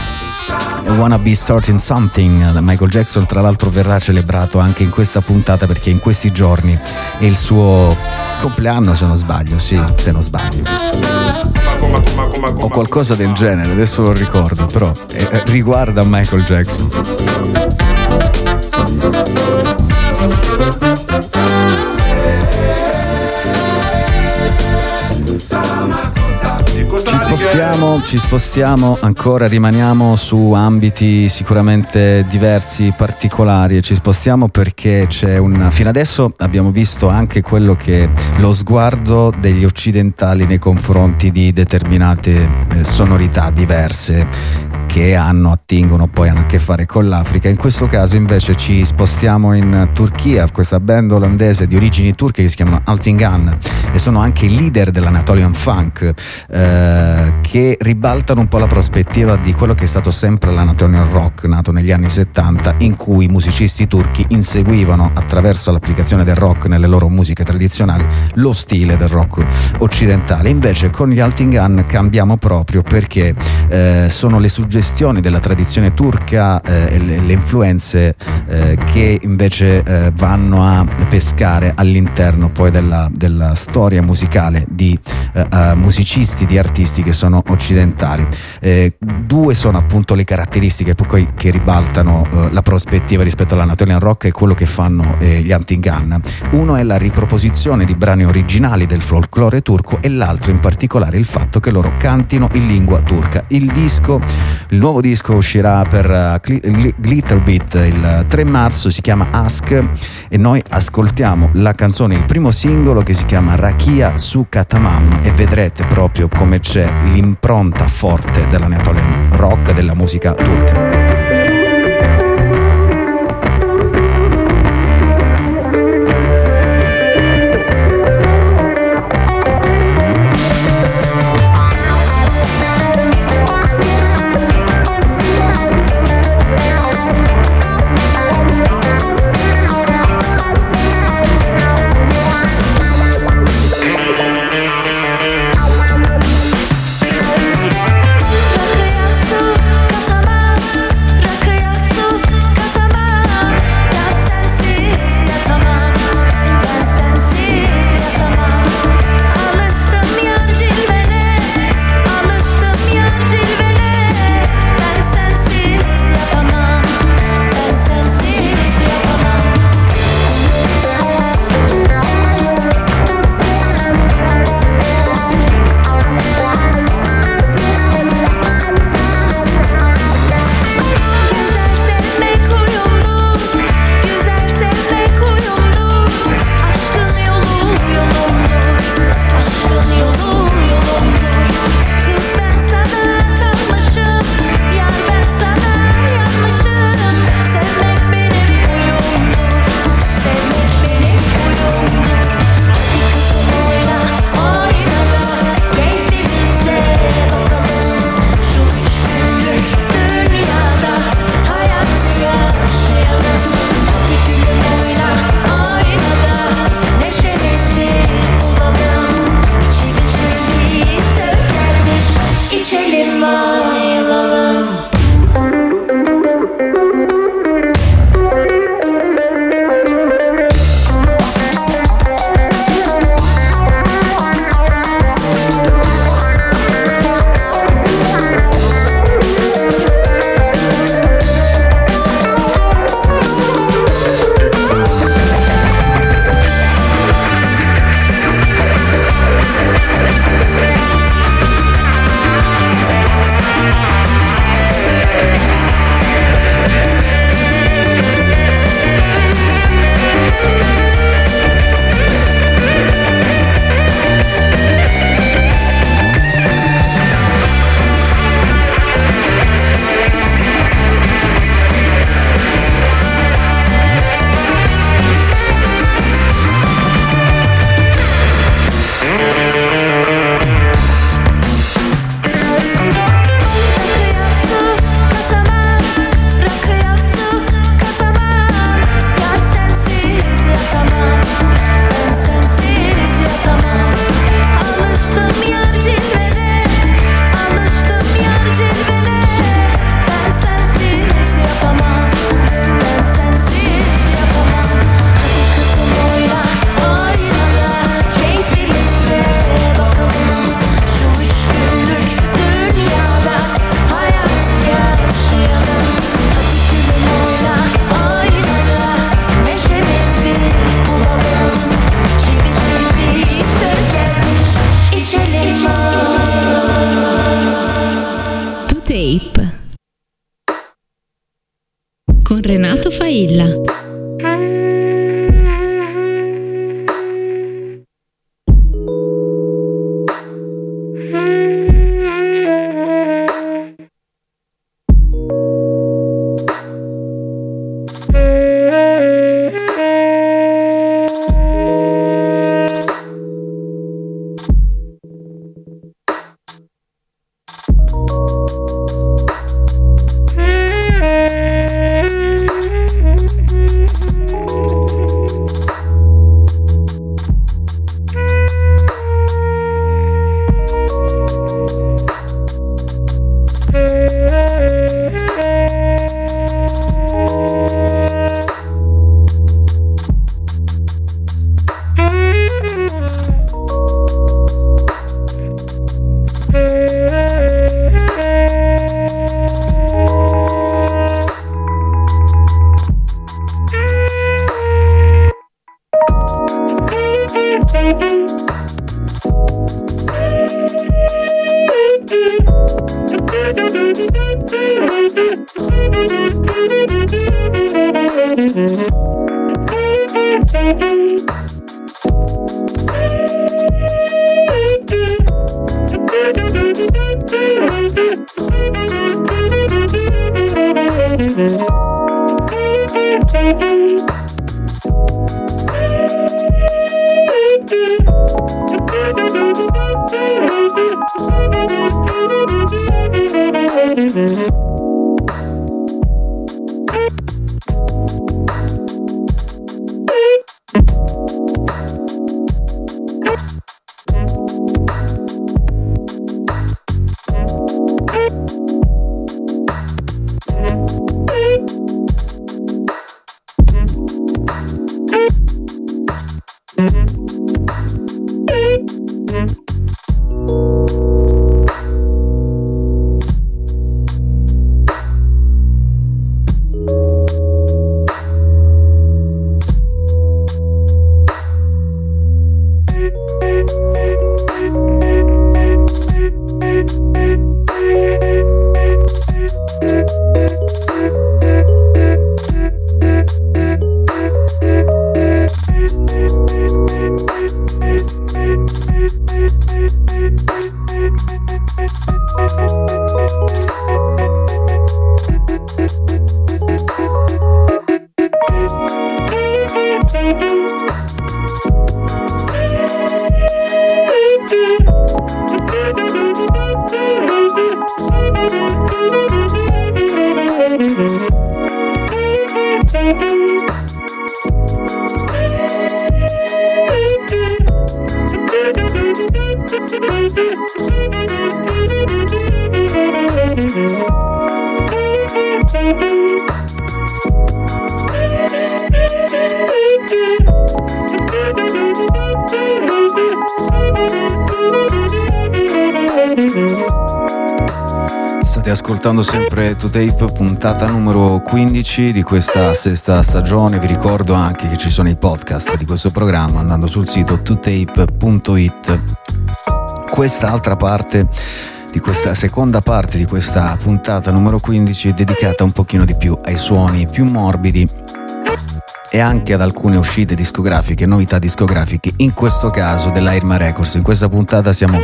Wanna Be Starting Something, Michael Jackson tra l'altro verrà celebrato anche in questa puntata perché in questi giorni è il suo compleanno se non sbaglio, sì, se non sbaglio. O qualcosa del genere, adesso lo ricordo, però eh, riguarda Michael Jackson. Spostiamo, ci spostiamo ancora, rimaniamo su ambiti sicuramente diversi, particolari e ci spostiamo perché c'è un... Fino adesso abbiamo visto anche quello che lo sguardo degli occidentali nei confronti di determinate eh, sonorità diverse che hanno, attingono poi hanno a che fare con l'Africa. In questo caso invece ci spostiamo in Turchia, questa band olandese di origini turche che si chiamano Altingan e sono anche leader dell'Anatolian Funk eh, che ribaltano un po' la prospettiva di quello che è stato sempre l'Anatolian Rock nato negli anni 70 in cui i musicisti turchi inseguivano attraverso l'applicazione del rock nelle loro musiche tradizionali lo stile del rock occidentale. Invece con gli Altingan cambiamo proprio perché eh, sono le suggestioni della tradizione turca eh, e le, le influenze eh, che invece eh, vanno a pescare all'interno poi della, della storia musicale di eh, eh, musicisti, di artisti che sono occidentali. Eh, due sono appunto le caratteristiche poi che ribaltano la prospettiva rispetto all'Anatolian Rock e quello che fanno gli Antingan. Uno è la riproposizione di brani originali del folklore turco e l'altro in particolare il fatto che loro cantino in lingua turca. Il disco, il nuovo disco uscirà per Gl- Glitterbeat il 3 marzo, si chiama Ask e noi ascoltiamo la canzone, il primo singolo che si chiama Rakia su Katamam e vedrete proprio come c'è l'impronta forte dell'Anatolian Rock, della musica turca. State 15 di questa sesta stagione. Vi ricordo anche che ci sono i podcast di questo programma andando sul sito totape.it. Questa altra parte di questa seconda parte di questa puntata numero 15 è dedicata un pochino di più ai suoni più morbidi e anche ad alcune uscite discografiche, novità discografiche, in questo caso dell'Airma Records. In questa puntata siamo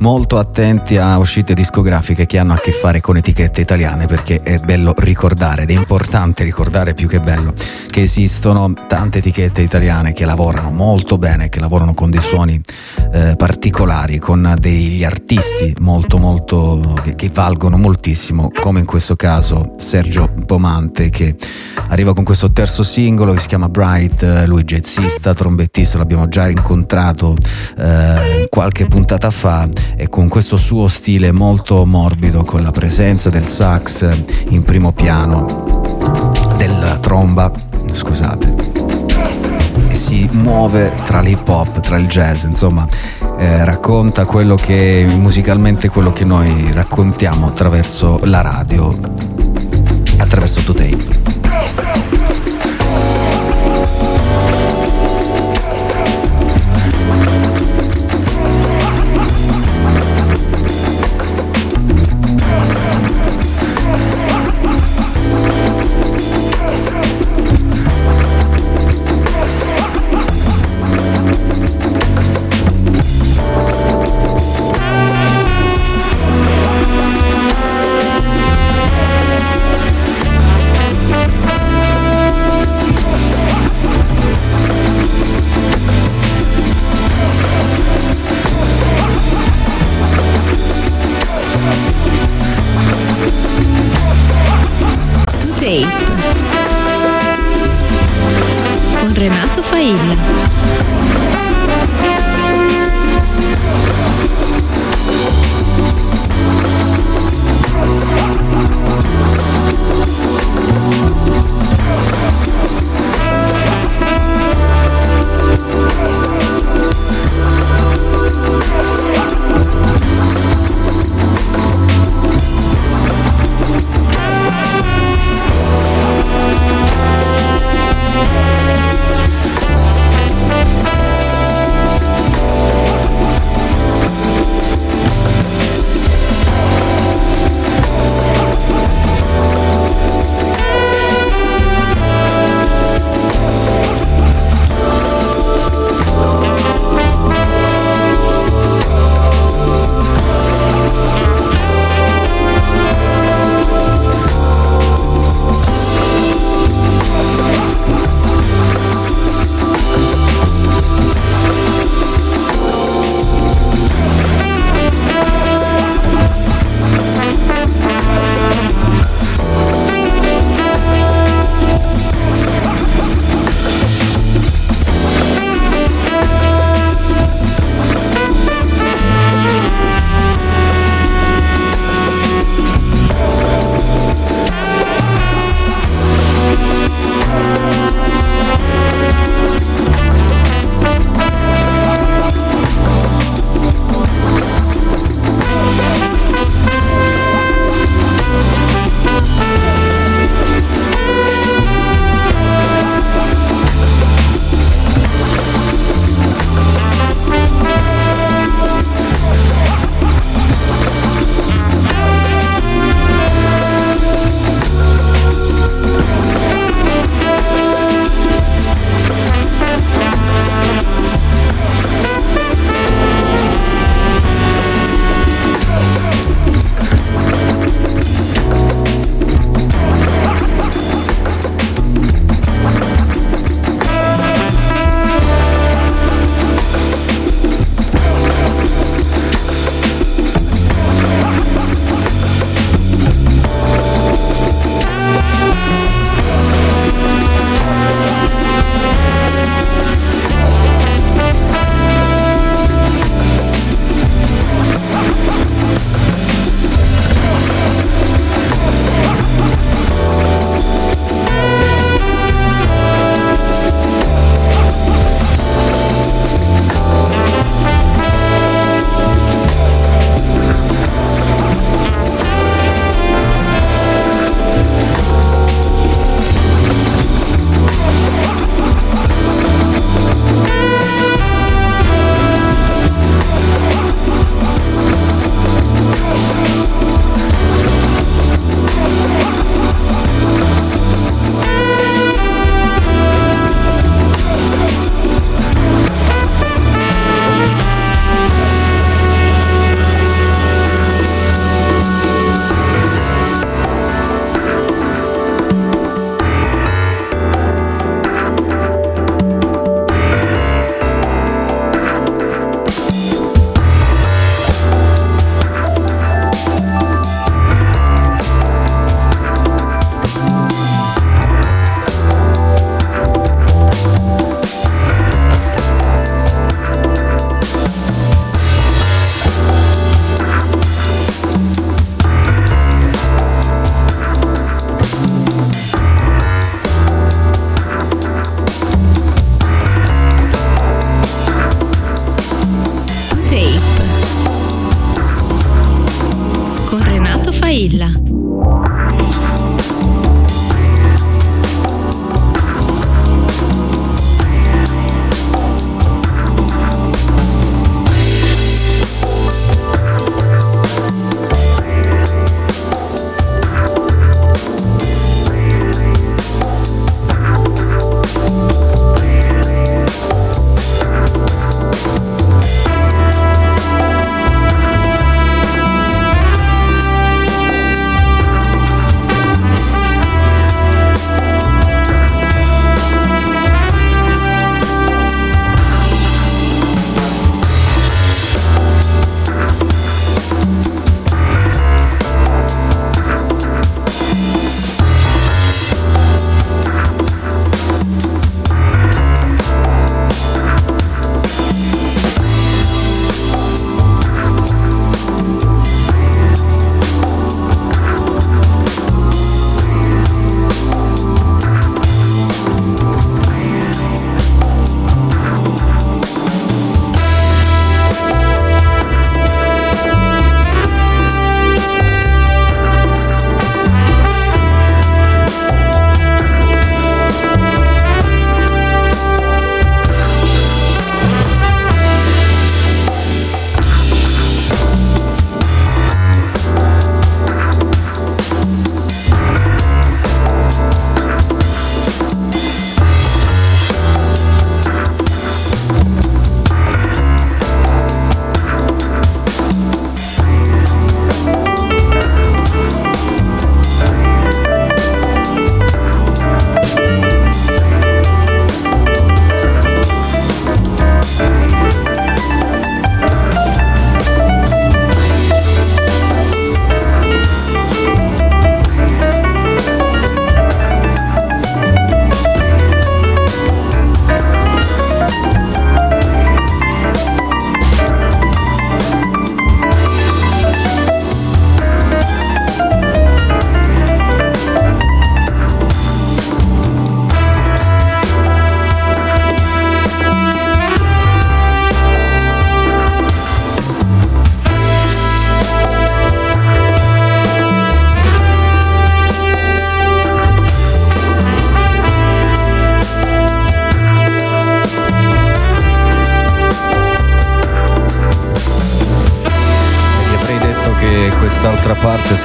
molto attenti a uscite discografiche che hanno a che fare con etichette italiane perché è bello ricordare ed è importante ricordare più che bello che esistono tante etichette italiane che lavorano molto bene, che lavorano con dei suoni eh, particolari, con degli artisti molto molto che, che valgono moltissimo, come in questo caso Sergio Pomante che arriva con questo terzo singolo che si chiama Bright, eh, lui jazzista, trombettista, l'abbiamo già incontrato eh, qualche puntata fa e con questo suo stile molto morbido, con la presenza del sax in primo piano, della tromba, scusate, si muove tra l'hip hop, tra il jazz, insomma, eh, racconta quello che musicalmente quello che noi raccontiamo attraverso la radio, attraverso To Tape. l'altra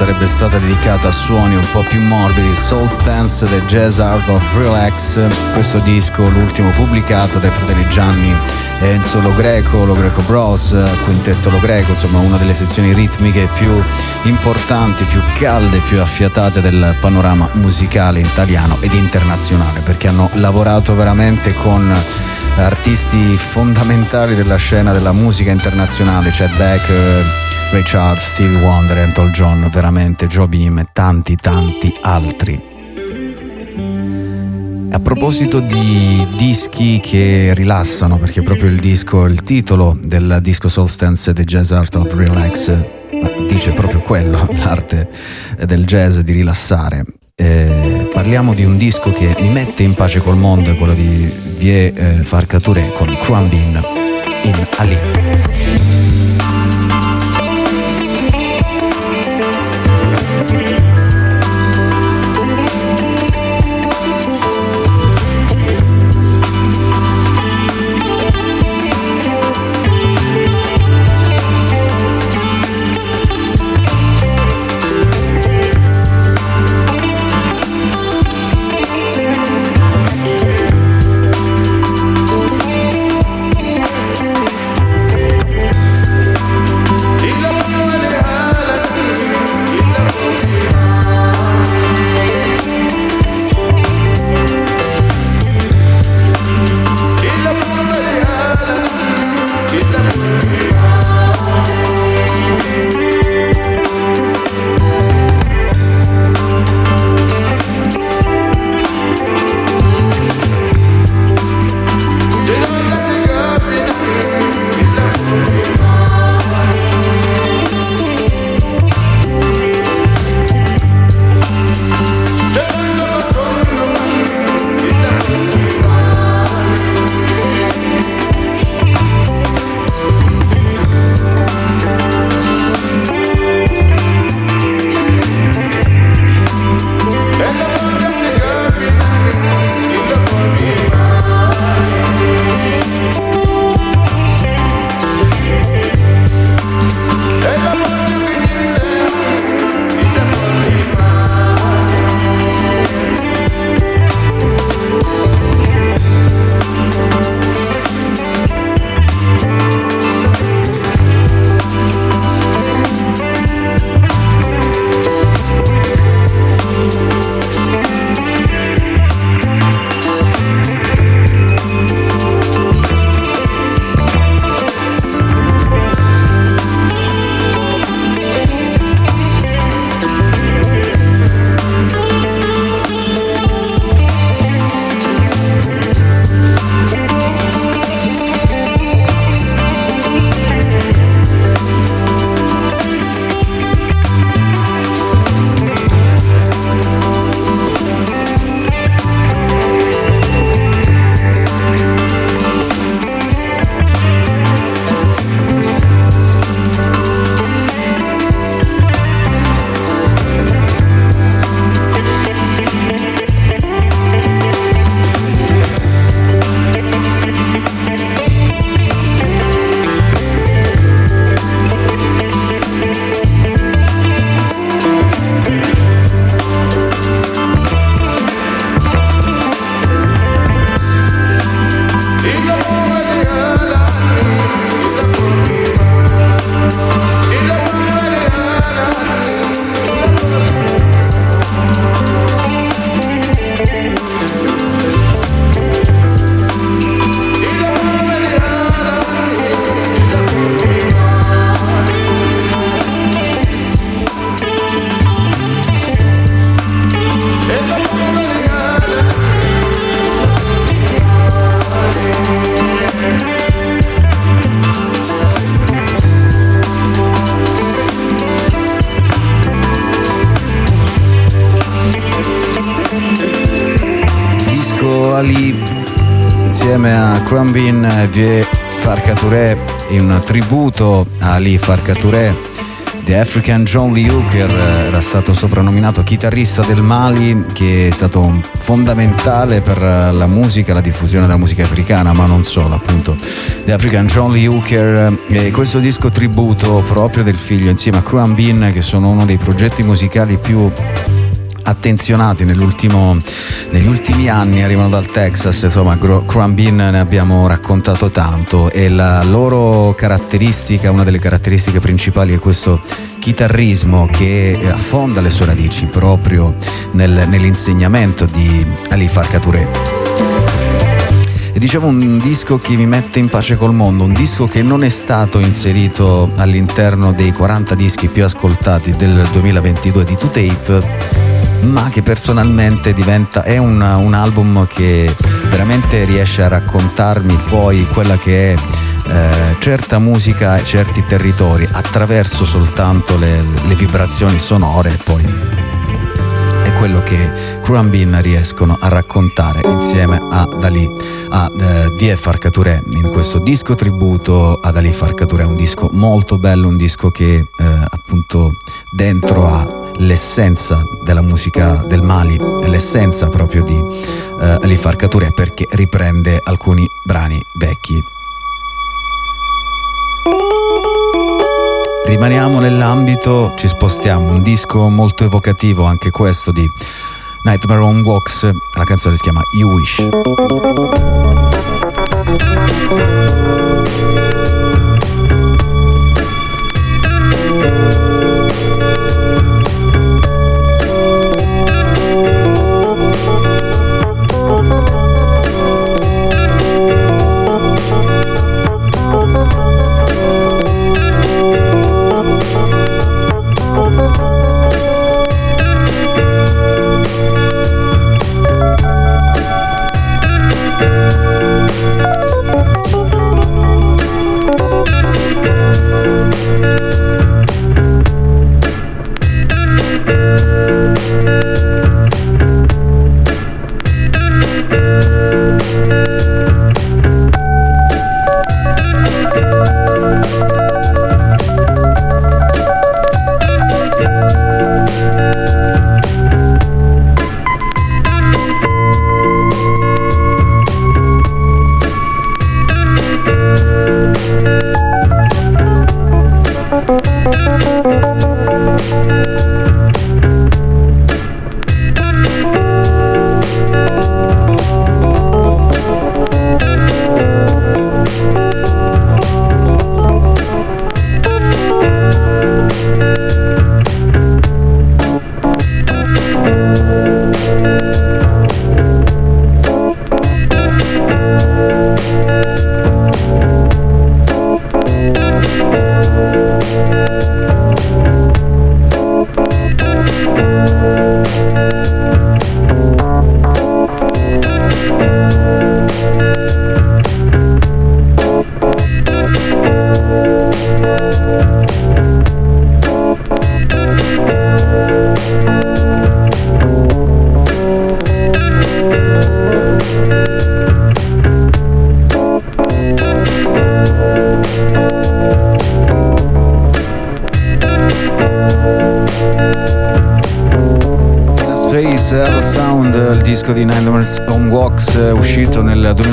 sarebbe stata dedicata a suoni un po' più morbidi, Soul Stance del Jazz Art of Relax, questo disco l'ultimo pubblicato dai fratelli Gianni Enzo Lo Greco, Lo Greco Bros, Quintetto Lo Greco, insomma una delle sezioni ritmiche più importanti, più calde, più affiatate del panorama musicale italiano ed internazionale, perché hanno lavorato veramente con artisti fondamentali della scena della musica internazionale, Chad Beck, Ray Charles, Stevie Wonder, Anton John, veramente Joe Beam e tanti tanti altri. A proposito di dischi che rilassano, perché proprio il disco, il titolo del disco Soul Stance The Jazz Art of Relax dice proprio quello, l'arte del jazz di rilassare. Eh, parliamo di un disco che mi mette in pace col mondo, quello di Vie eh, Farcature con Crumbin in Ali. Crumbin vie Farcaturè in un tributo a Ali Farcaturè The African John Lee Hooker era stato soprannominato chitarrista del Mali che è stato fondamentale per la musica, la diffusione della musica africana, ma non solo, appunto. The African John Lee Hooker e questo disco tributo proprio del figlio insieme a Cruan Bean che sono uno dei progetti musicali più attenzionati negli ultimi anni, arrivano dal Texas, insomma Crum Bean ne abbiamo raccontato tanto e la loro caratteristica, una delle caratteristiche principali è questo chitarrismo che affonda le sue radici proprio nel, nell'insegnamento di Ali Farka Touré. E dicevo un disco che mi mette in pace col mondo, un disco che non è stato inserito all'interno dei 40 dischi più ascoltati del 2022 di 2Tape ma che personalmente diventa, è un, un album che veramente riesce a raccontarmi poi quella che è eh, certa musica e certi territori attraverso soltanto le, le vibrazioni sonore e poi è quello che Crumb riescono a raccontare insieme a Dali, a eh, Die Farcature in questo disco tributo. A Dali Farcature, un disco molto bello, un disco che eh, appunto dentro ha l'essenza della musica del Mali, l'essenza proprio di eh, Ali Farcature perché riprende alcuni brani vecchi. Rimaniamo nell'ambito, ci spostiamo, un disco molto evocativo anche questo di Nightmare on Walks, la canzone si chiama You Wish.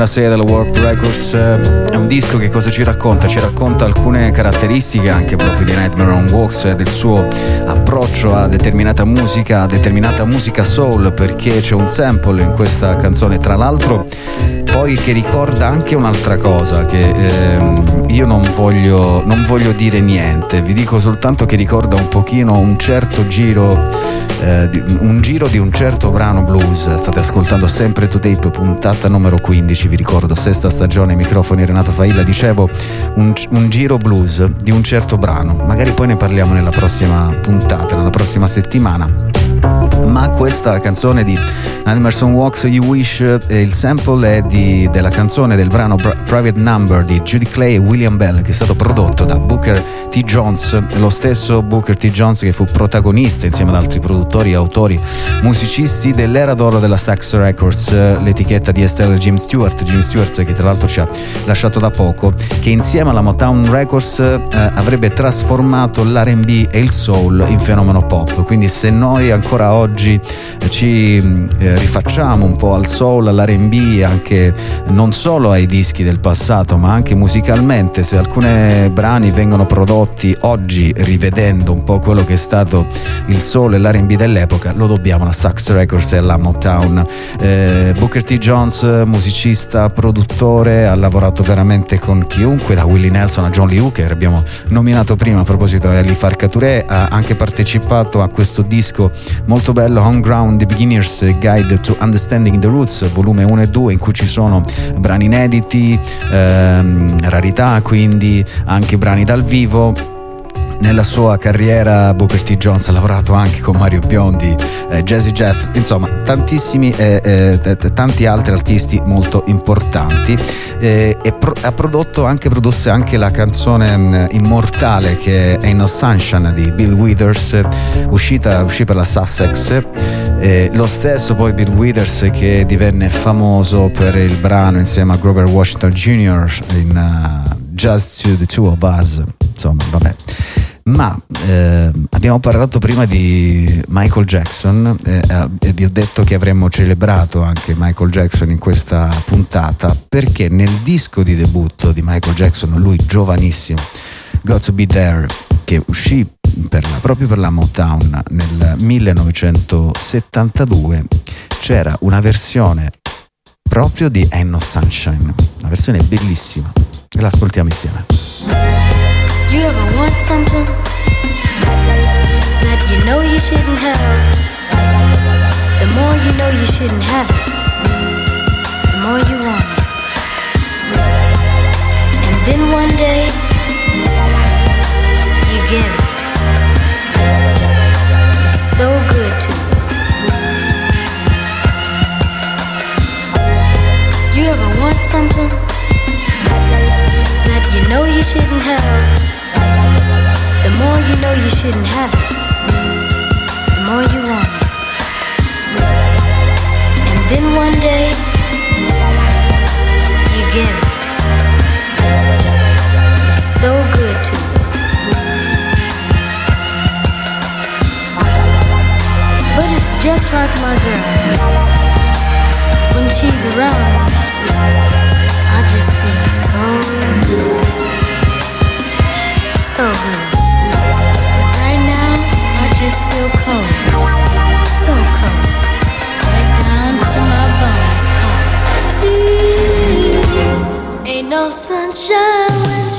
2006 dalla Warp Records eh, è un disco che cosa ci racconta? Ci racconta alcune caratteristiche anche proprio di Nightmare on Walks e del suo approccio a determinata musica, a determinata musica soul perché c'è un sample in questa canzone tra l'altro poi che ricorda anche un'altra cosa che ehm, io non voglio, non voglio dire niente vi dico soltanto che ricorda un pochino un certo giro eh, un giro di un certo brano blues. State ascoltando sempre To Tape, puntata numero 15, vi ricordo, sesta stagione, microfoni Renato Failla. Dicevo un, un, giro blues di un certo brano. Magari poi ne parliamo nella prossima puntata, nella prossima settimana. Ma questa canzone di Emerson Walks You Wish, eh, il sample è di, della canzone del brano Private Number di Judy Clay e William Bell, che è stato prodotto da Booker T. Jones, lo stesso Booker T. Jones che fu protagonista insieme ad altri produttori, autori, musicisti dell'era d'oro della Stax Records, l'etichetta di Estelle Jim Stewart, Jim Stewart che tra l'altro ci ha lasciato da poco, che insieme alla Motown Records eh, avrebbe trasformato l'R&B e il soul in fenomeno pop. Quindi se noi ancora oggi eh, ci eh, rifacciamo un po' al soul, all'R&B, anche non solo ai dischi del passato, ma anche musicalmente, se alcuni brani vengono prodotti oggi rivedendo un po' quello che è stato il soul e l'R&B dell'epoca, lo dobbiamo alla Sax Records e alla Motown. Eh, Booker T. Jones, musicista, produttore, ha lavorato veramente con chiunque, da Willie Nelson a John Lee Hooker, abbiamo nominato prima a proposito di Farca Touré, ha anche partecipato a questo disco molto bello, On Ground, The Beginner's Guide to Understanding the Roots, volume 1 e 2, in cui ci sono brani inediti, ehm, rarità, quindi anche brani dal vivo nella sua carriera Booker T. Jones ha lavorato anche con Mario Biondi, eh, Jazzy Jeff, insomma tantissimi eh, eh, tanti altri artisti molto importanti eh, e pro- ha prodotto anche, produsse anche la canzone mh, mm, immortale che è In a Sunshine di Bill Withers, uscita, uscì per la Sussex. Lo stesso poi Bill Withers che divenne famoso per il brano insieme a Grover Washington Jr. in uh, Just to the Two of Us, insomma vabbè ma eh, abbiamo parlato prima di Michael Jackson eh, e vi ho detto che avremmo celebrato anche Michael Jackson in questa puntata perché nel disco di debutto di Michael Jackson, lui giovanissimo, Got to Be There, che uscì per la, proprio per la Motown nel 1972, c'era una versione proprio di Ain't No Sunshine, una versione bellissima, e la ascoltiamo insieme. You ever want something that you know you shouldn't have? The more you know you shouldn't have it, the more you want it. And then one day, you get it. It's so good to you. You ever want something that you know you shouldn't have? The more you know you shouldn't have it, the more you want it. And then one day, you get it. It's so good to you. But it's just like my girl. When she's around me, I just feel so good. So good. But right now, I just feel cold. So cold. Right down to my bones. Cause ain't no sunshine when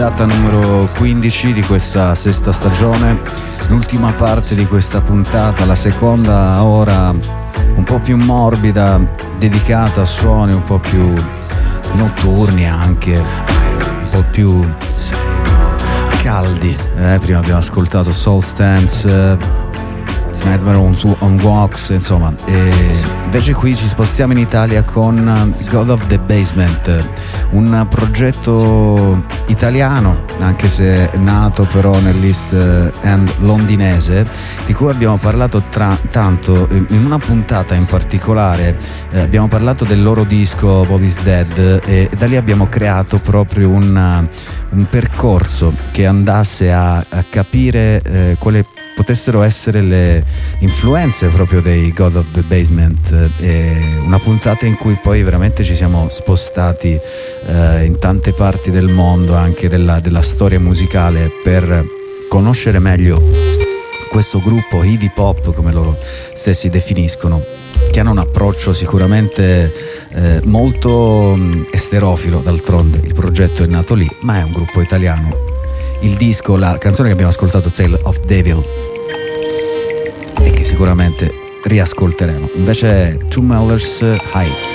puntata numero 15 di questa sesta stagione, l'ultima parte di questa puntata, la seconda ora un po' più morbida, dedicata a suoni un po' più notturni anche, un po' più caldi. Eh, prima abbiamo ascoltato Soul Stance, Nightmare on, on Walks, insomma. E invece qui ci spostiamo in Italia con God of the Basement, un progetto italiano, anche se nato però nell'East End londinese, di cui abbiamo parlato tra, tanto in una puntata in particolare. Eh, abbiamo parlato del loro disco Bobby's Dead e da lì abbiamo creato proprio una, un percorso che andasse a, a capire eh, quale potessero essere le influenze proprio dei God of the Basement, eh, una puntata in cui poi veramente ci siamo spostati eh, in tante parti del mondo, anche della, della storia musicale, per conoscere meglio questo gruppo heavy pop, come loro stessi definiscono, che hanno un approccio sicuramente eh, molto esterofilo, d'altronde il progetto è nato lì, ma è un gruppo italiano. Il disco, la canzone che abbiamo ascoltato, Tale of Devil, e che sicuramente riascolteremo. Invece Two Mellers you high.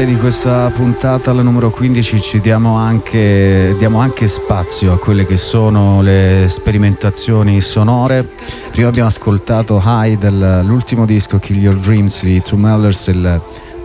Finale di questa puntata, la numero 15, ci diamo anche, diamo anche spazio a quelle che sono le sperimentazioni sonore. Prima abbiamo ascoltato High dell'ultimo disco Kill Your Dreams di Two Mellers, il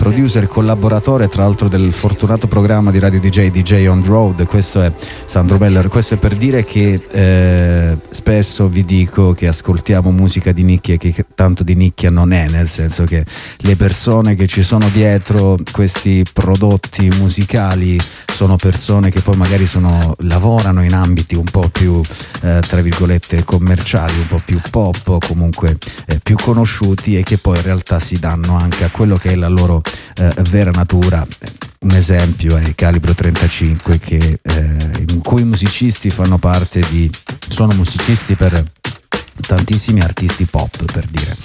producer collaboratore tra l'altro del fortunato programma di Radio DJ DJ on Road. Questo è Sandro Meller questo è per dire che eh, spesso vi dico che ascoltiamo musica di nicchia che tanto di nicchia non è nel senso che le persone che ci sono dietro questi prodotti musicali sono persone che poi magari sono, lavorano in ambiti un po' più eh, tra virgolette commerciali un po' più pop o comunque eh, più conosciuti e che poi in realtà si danno anche a quello che è la loro eh, vera natura. Un esempio è il calibro 35 che, eh, in cui i musicisti fanno parte di... sono musicisti per tantissimi artisti pop per dire.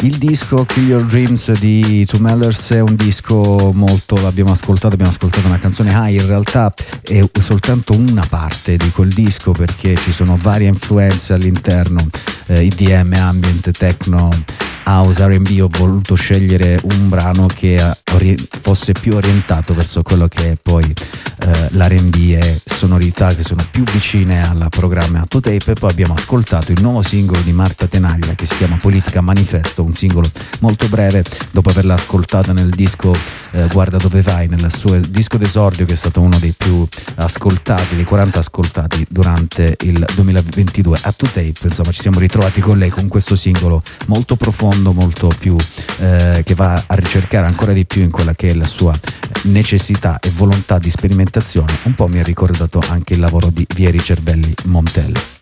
Il disco Kill Your Dreams di Two Mellers è un disco molto, l'abbiamo ascoltato, abbiamo ascoltato una canzone high, in realtà è soltanto una parte di quel disco perché ci sono varie influenze all'interno, eh, IDM, ambient, techno, house, RB, ho voluto scegliere un brano che fosse più orientato verso quello che è poi eh, l'RB e sonorità che sono più vicine al programma to tape e poi abbiamo ascoltato il nuovo singolo di Marta Tenaglia che si chiama Politica Manifesto, un singolo molto breve dopo averla ascoltata nel disco eh, Guarda dove vai, nel suo disco d'esordio che è stato uno dei più ascoltati, dei 40 ascoltati durante il 2022 a to tape, insomma ci siamo ritrovati con lei con questo singolo molto profondo, molto più eh, che va a ricercare ancora di più in quella che è la sua necessità e volontà di sperimentazione, un po' mi ha ricordato anche il lavoro di Vieri Cervelli Montello.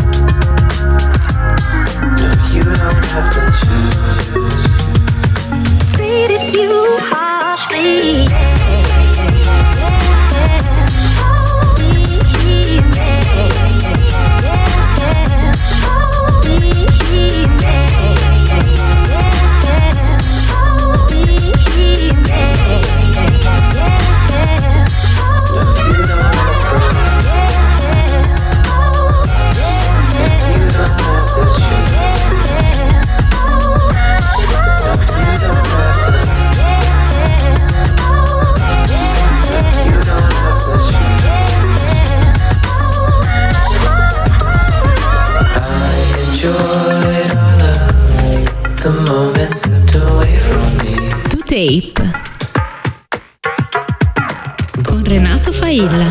Treated you harshly. Tape con Renato Failla.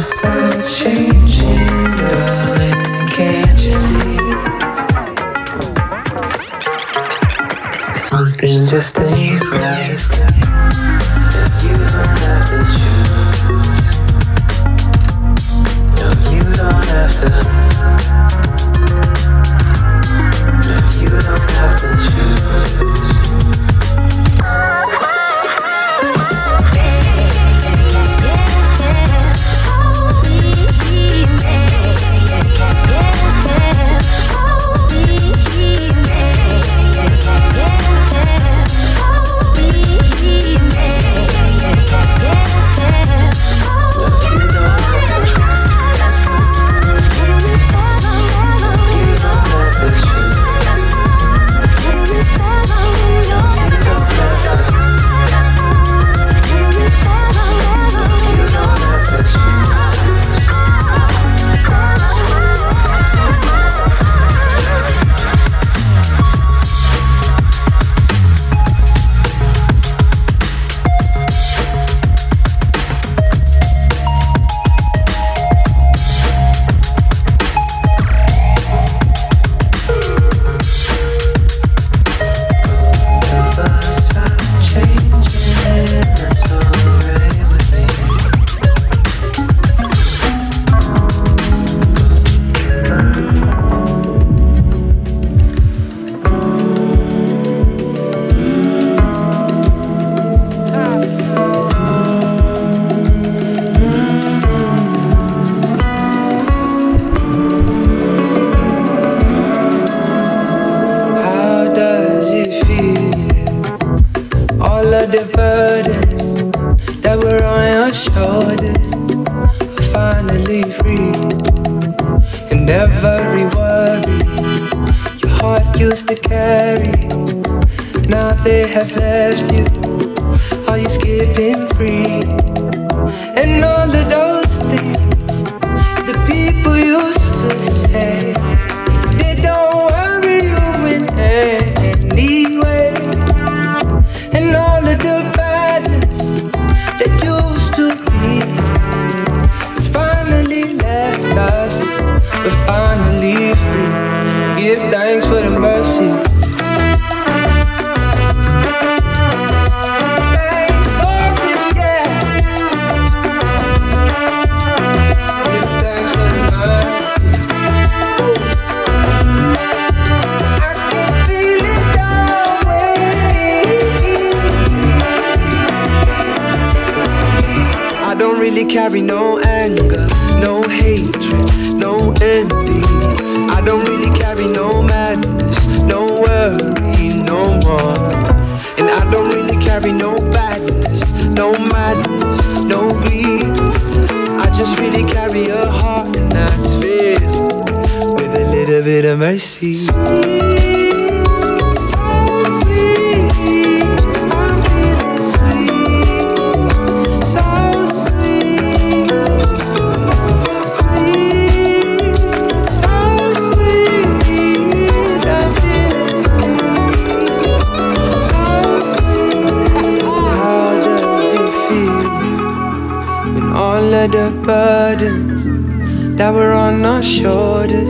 That were on our shoulders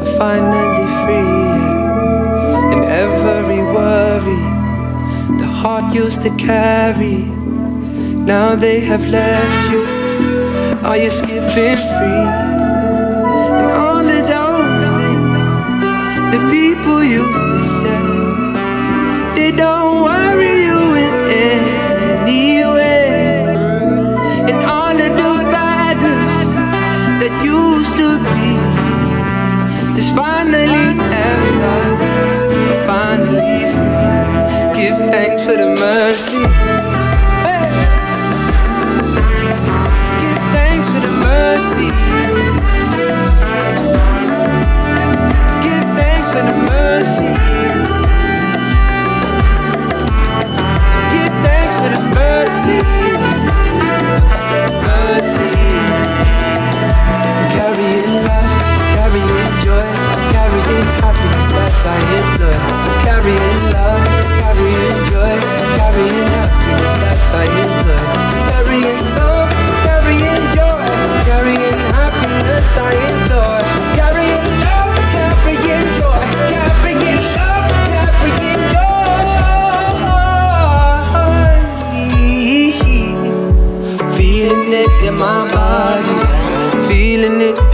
are finally free? And every worry the heart used to carry. Now they have left you. Are you skipping free? For the mercy. Give thanks for the mercy. Give thanks for the mercy. Give thanks for the mercy. Mercy. Carrying love, carrying joy, carrying happiness that I enjoy. Carrying carrying happiness that I enjoy. Carrying love, carrying joy, carrying happiness I enjoy. Carrying love, carrying joy, carrying love, carrying joy. Feeling it in my body, feeling it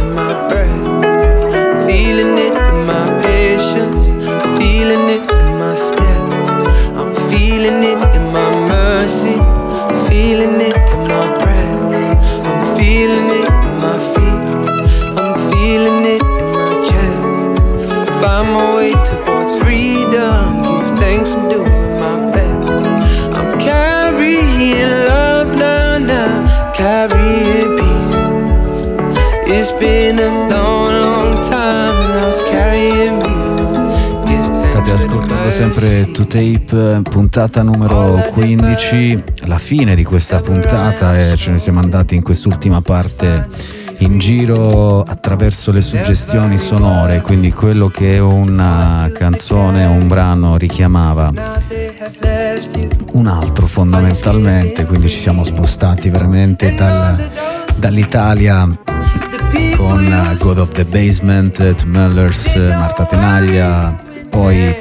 feeling it ascoltando sempre. To Tape, puntata numero 15, la fine di questa puntata e ce ne siamo andati in quest'ultima parte in giro attraverso le suggestioni sonore, quindi quello che una canzone un brano richiamava un altro fondamentalmente, quindi ci siamo spostati veramente dal- dall'Italia con eh, God of the Basement, eh, To Mullers, eh, Marta Tenaglia, poi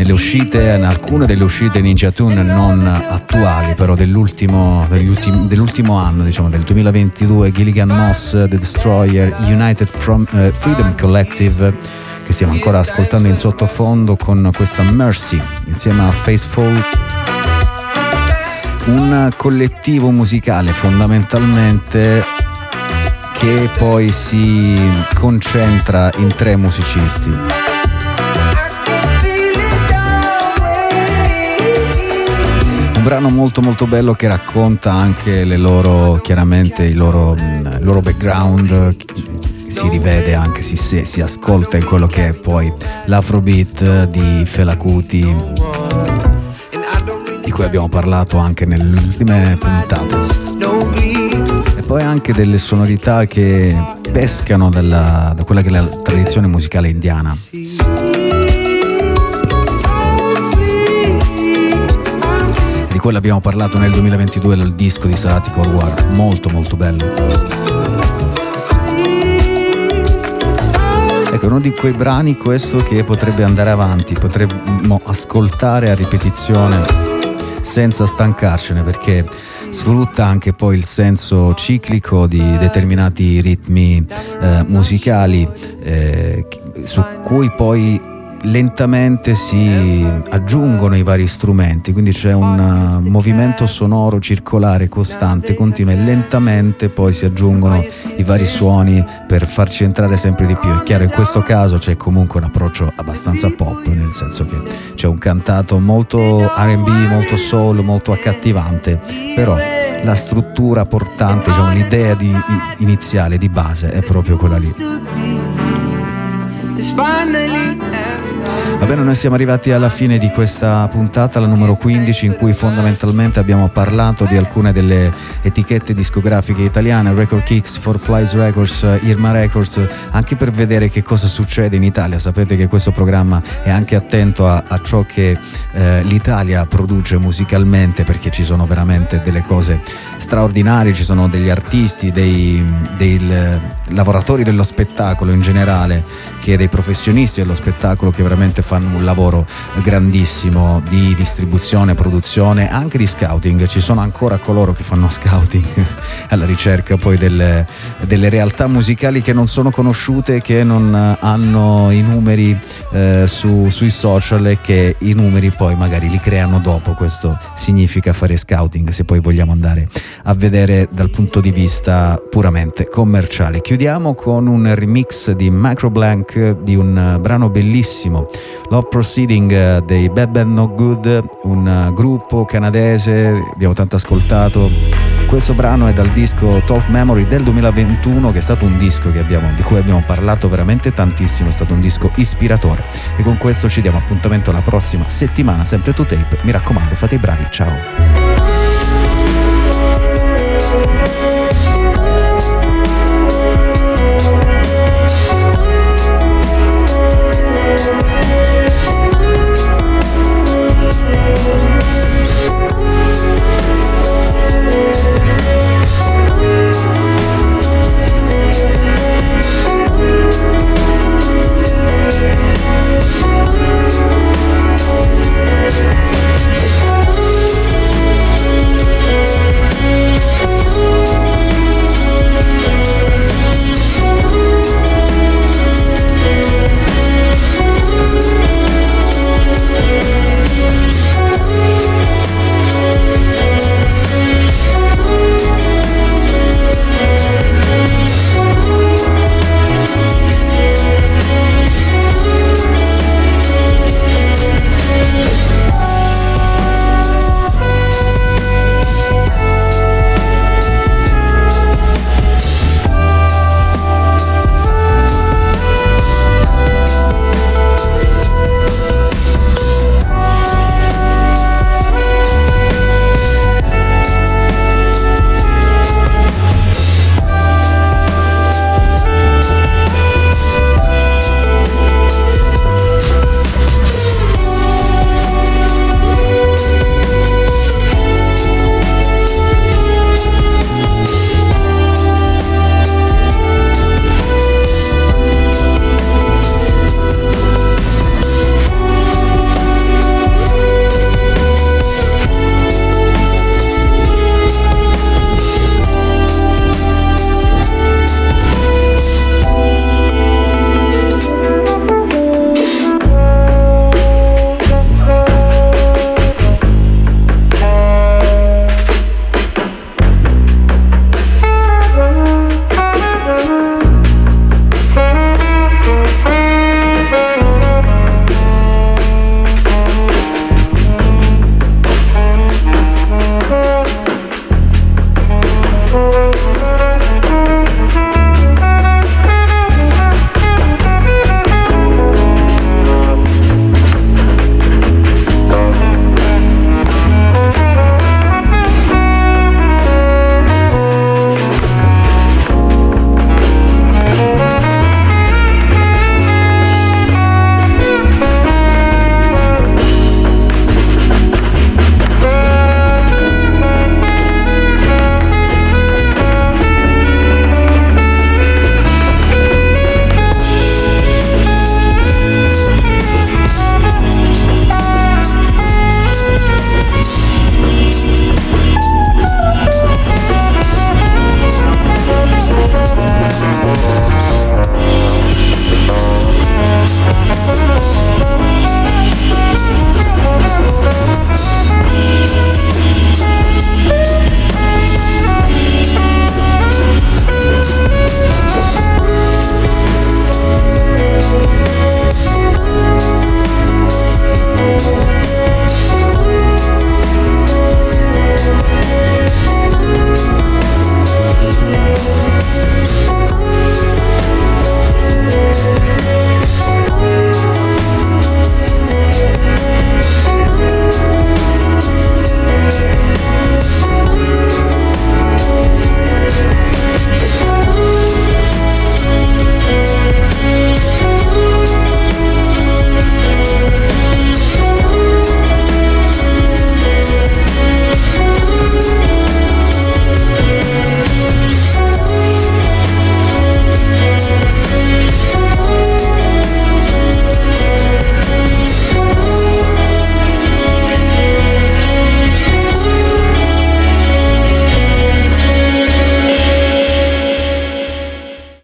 nelle uscite, in alcune delle uscite Ninja Tune non attuali, però dell'ultimo, ultimi- dell'ultimo anno, diciamo del 2022, Gilligan Moss, The Destroyer, United from, eh, Freedom Collective, che stiamo ancora ascoltando in sottofondo con questa Mercy insieme a Faceful un collettivo musicale fondamentalmente che poi si concentra in tre musicisti. Un brano molto molto bello che racconta anche le loro, chiaramente il loro, il loro background, si rivede anche, si, si, ascolta in quello che è poi l'afrobeat di Fela Kuti, di cui abbiamo parlato anche nelle ultime puntate. E poi anche delle sonorità che pescano dalla, da quella che è la tradizione musicale indiana. Quello abbiamo parlato nel 2022 del disco di Satiko War, molto molto bello. Ecco, uno di quei brani questo che potrebbe andare avanti, potremmo ascoltare a ripetizione senza stancarcene perché sfrutta anche poi il senso ciclico di determinati ritmi eh, musicali eh, su cui poi lentamente si aggiungono i vari strumenti, quindi c'è un uh, movimento sonoro circolare costante, continuo e lentamente poi si aggiungono i vari suoni per farci entrare sempre di più. È chiaro, in questo caso c'è comunque un approccio abbastanza pop, nel senso che c'è un cantato molto RB, molto soul, molto accattivante, però la struttura portante, diciamo, l'idea di, iniziale, di base è proprio quella lì. Va bene, noi siamo arrivati alla fine di questa puntata, la numero 15, in cui fondamentalmente abbiamo parlato di alcune delle etichette discografiche italiane, Record Kicks, For Flies Records, Irma Records, anche per vedere che cosa succede in Italia. Sapete che questo programma è anche attento a, a ciò che eh, l'Italia produce musicalmente, perché ci sono veramente delle cose straordinarie, ci sono degli artisti, dei, dei lavoratori dello spettacolo in generale, che dei professionisti dello spettacolo che veramente fanno un lavoro grandissimo di distribuzione, produzione, anche di scouting. Ci sono ancora coloro che fanno scouting alla ricerca poi delle, delle realtà musicali che non sono conosciute, che non hanno i numeri eh, su, sui social e che i numeri poi magari li creano dopo. Questo significa fare scouting se poi vogliamo andare a vedere dal punto di vista puramente commerciale. Chiudiamo con un remix di Microblank di un brano bellissimo Love Proceeding eh, dei Bad Bad No Good, un eh, gruppo canadese, abbiamo tanto ascoltato. Questo brano è dal disco Talk Memory del 2021, che è stato un disco abbiamo, di cui abbiamo parlato veramente tantissimo, è stato un disco ispiratore. E con questo ci diamo appuntamento alla prossima settimana, sempre to tape. Mi raccomando, fate i bravi, ciao!